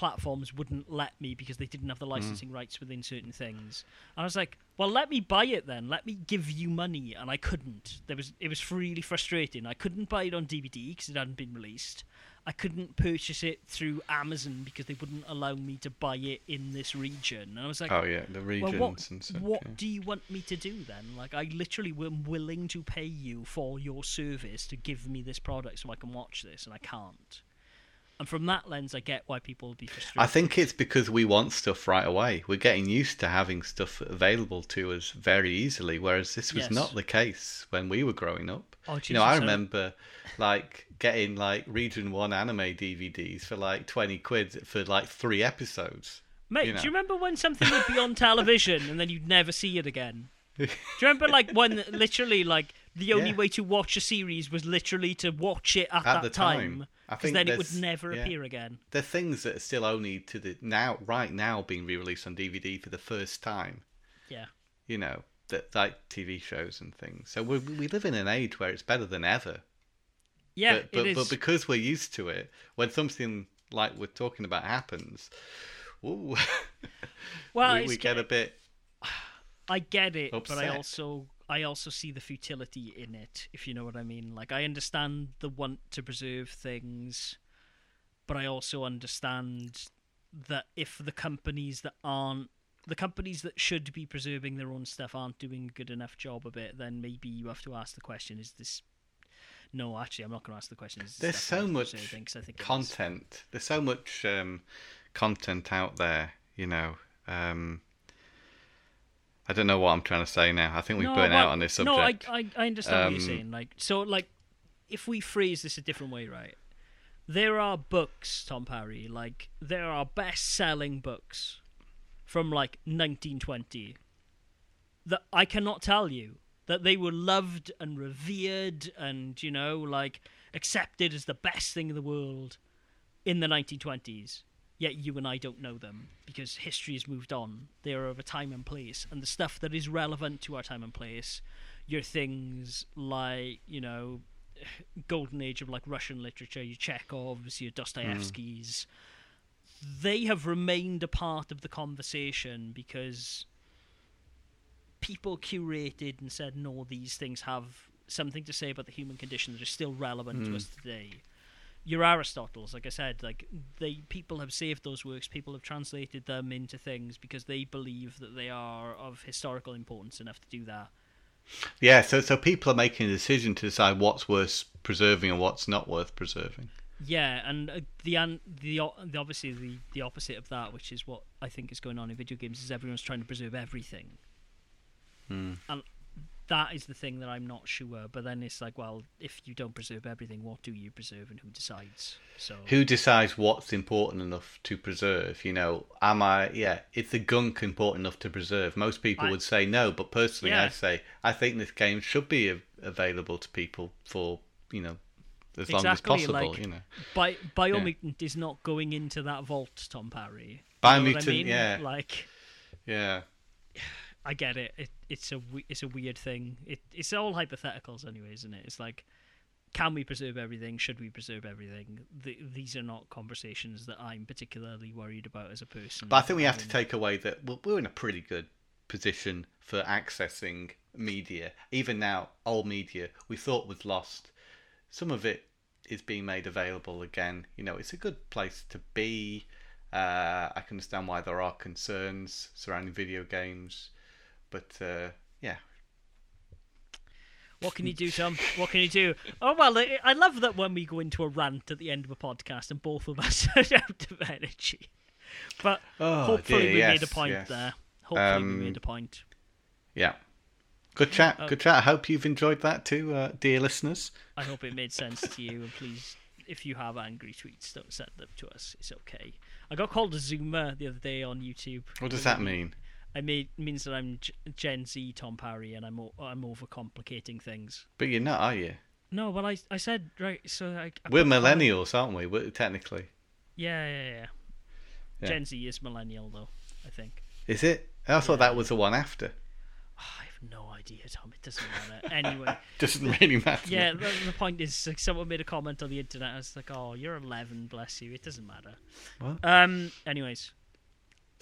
Speaker 1: platforms wouldn't let me because they didn't have the mm. licensing rights within certain things. And I was like, well, let me buy it then. Let me give you money, and I couldn't. There was it was really frustrating. I couldn't buy it on DVD because it hadn't been released. I couldn't purchase it through Amazon because they wouldn't allow me to buy it in this region. And I was like,
Speaker 2: Oh yeah, the regions
Speaker 1: well, what,
Speaker 2: and such.
Speaker 1: what
Speaker 2: yeah.
Speaker 1: do you want me to do then? Like, I literally am willing to pay you for your service to give me this product so I can watch this, and I can't. And from that lens, I get why people would be frustrated.
Speaker 2: I think it's because we want stuff right away. We're getting used to having stuff available to us very easily, whereas this was
Speaker 1: Yes.
Speaker 2: not the case when we were growing up.
Speaker 1: Oh,
Speaker 2: you know, I
Speaker 1: Jesus,
Speaker 2: remember like getting like Region One anime DVDs for like twenty quid for like three episodes.
Speaker 1: Mate,
Speaker 2: you know.
Speaker 1: do you remember when something would be on television and then you'd never see it again? Do you remember, like, when literally, like, the only
Speaker 2: Yeah.
Speaker 1: way to watch a series was literally to watch it at,
Speaker 2: At
Speaker 1: that
Speaker 2: the time.
Speaker 1: time?
Speaker 2: I
Speaker 1: Because
Speaker 2: think
Speaker 1: then it would never
Speaker 2: yeah.
Speaker 1: appear again.
Speaker 2: They're things that are still only to the now, right now, being re-released on DVD for the first time.
Speaker 1: Yeah.
Speaker 2: You know, that like TV shows and things. So we we live in an age where it's better than ever.
Speaker 1: Yeah,
Speaker 2: but but,
Speaker 1: it is.
Speaker 2: but because we're used to it, when something like we're talking about happens, ooh,
Speaker 1: well,
Speaker 2: we, we get a bit.
Speaker 1: I get it, but I also I also see the futility in it, if you know what I mean. Like I understand the want to preserve things, but I also understand that if the companies that aren't the companies that should be preserving their own stuff aren't doing a good enough job of it, then maybe you have to ask the question: Is this? No, actually, I'm not going to ask the question. Is this
Speaker 2: There's so much
Speaker 1: I think
Speaker 2: content. There's so much um, content out there. You know. Um, I don't know what I'm trying to say now. I think we've
Speaker 1: no,
Speaker 2: burnt
Speaker 1: well,
Speaker 2: out on this subject.
Speaker 1: No, I. I, I understand what
Speaker 2: Um,
Speaker 1: you're saying. Like, so, like, if we phrase this a different way, right? There are books, Tom Parry. Like, there are best-selling books from like 1920 that I cannot tell you that they were loved and revered and you know like accepted as the best thing in the world in the 1920s yet you and I don't know them because history has moved on. They are of a time and place, and the stuff that is relevant to our time and place, your things like you know, golden age of like Russian literature, your Chekhovs, your Dostoevskys, they have remained a part of the conversation because people curated and said no, these things have something to say about the human condition that is still relevant to hmm. us today your Aristotle's, like I said, like they people have saved those works, people have translated them into things because they believe that they are of historical importance enough to do that.
Speaker 2: Yeah, so so people are making a decision to decide what's worth preserving and what's not worth preserving.
Speaker 1: Yeah, and uh, the an- the, the obviously the the opposite of that, which is what I think is going on in video games, is everyone's trying to preserve everything,
Speaker 2: Hmm.
Speaker 1: and that is the thing that I'm not sure. But then it's like, well, if you don't preserve everything, what do you preserve, and who decides? So
Speaker 2: Who decides what's important enough to preserve? You know, am I? Yeah, is the gunk important enough to preserve? Most people
Speaker 1: I-
Speaker 2: would say no, but personally,
Speaker 1: Yeah.
Speaker 2: I say I think this game should be av- available to people for you know as long as possible.
Speaker 1: like-
Speaker 2: you know,
Speaker 1: Bi-
Speaker 2: Yeah.
Speaker 1: Biomutant is not going into that vault, Tom Parry. What I
Speaker 2: Biomutant,
Speaker 1: mean?
Speaker 2: yeah.
Speaker 1: Like
Speaker 2: yeah.
Speaker 1: I get it. it it's a it's a weird thing. It it's all hypotheticals anyway, isn't it? It's like, can we preserve everything? Should we preserve everything? The, these are not conversations that I'm particularly worried about as a person.
Speaker 2: But I think we have to
Speaker 1: Um,
Speaker 2: take away that we're- we're in a pretty good position for accessing media. Even now, old media we thought was lost. Some of it is being made available again. You know, it's a good place to be. Uh, I can understand why there are concerns surrounding video games, but uh, yeah,
Speaker 1: What can you do, Tom? What can you do? Oh well, I, love that when we go into a rant at the end of a podcast and both of us are out of energy. But
Speaker 2: Oh,
Speaker 1: hopefully
Speaker 2: dear,
Speaker 1: we made a point
Speaker 2: yes.
Speaker 1: there. Hopefully
Speaker 2: Um,
Speaker 1: we made a point.
Speaker 2: yeah. Good chat.
Speaker 1: Uh,
Speaker 2: good chat. I hope you've enjoyed that too, uh, dear listeners.
Speaker 1: I hope it made sense to you, and please, if you have angry tweets, don't send them to us. It's okay. I got called a Zoomer the other day on YouTube.
Speaker 2: What does that mean?
Speaker 1: I mean, means that I'm Gen Z Tom Parry and I'm o- I'm overcomplicating things.
Speaker 2: But you're not, are you?
Speaker 1: No, well, I I said right. So I, I
Speaker 2: We're millennials, aren't we? We're, technically.
Speaker 1: Yeah, yeah, yeah,
Speaker 2: Yeah.
Speaker 1: Gen Z is millennial though. I think.
Speaker 2: Is it? I thought that was the one after.
Speaker 1: Oh, I have no idea, Tom. It doesn't matter. anyway,
Speaker 2: Doesn't really matter.
Speaker 1: yeah. The, the point is, like, someone made a comment on the internet. I was like, "Oh, you're 11, bless you." It doesn't matter.
Speaker 2: What?
Speaker 1: Um. Anyways,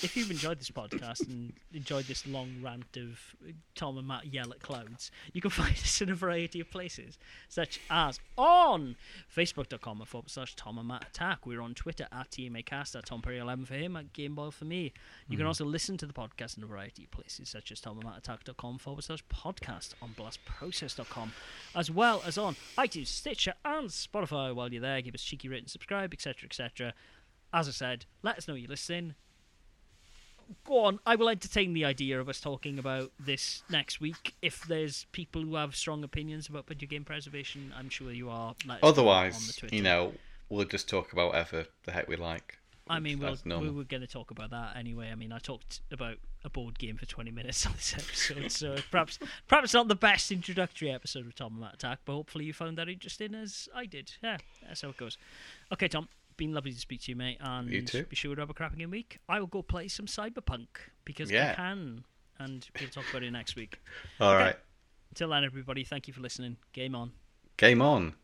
Speaker 1: if you've enjoyed this podcast and enjoyed this long rant of Tom and Matt yell at clouds, you can find us in a variety of places, such as on Facebook.com forward slash Tom and Matt Attack. We're on Twitter at TMAcast, at Tom Parry 11 for him, at Gameboy for me. You can hmm. also listen to the podcast in a variety of places, such as Tom and Matt Attack.com forward slash podcast, on BlastProcess.com, as well as on iTunes, Stitcher, and Spotify. While you're there, give us cheeky rate and subscribe, etc., etc. As I said, let us know you're listening go on. I will entertain the idea of us talking about this next week. If there's people who have strong opinions about video game preservation, I'm sure you are. Let on the
Speaker 2: Otherwise, you know, we'll just talk about whatever the heck we like.
Speaker 1: I mean, we'll, we were going to talk about that anyway. I mean, I talked about a board game for 20 minutes on this episode, so perhaps perhaps not the best introductory episode of Tom and Matt Attack, but hopefully you found that interesting as I did. Yeah, that's how it goes. Okay, Tom, been lovely to speak to you, mate, and
Speaker 2: You too.
Speaker 1: be sure to have a crapping in week. I will go play some Cyberpunk because I can, and we'll talk about it next week.
Speaker 2: All
Speaker 1: Okay.
Speaker 2: right.
Speaker 1: Until then, everybody, thank you for listening. Game on.
Speaker 2: Game on.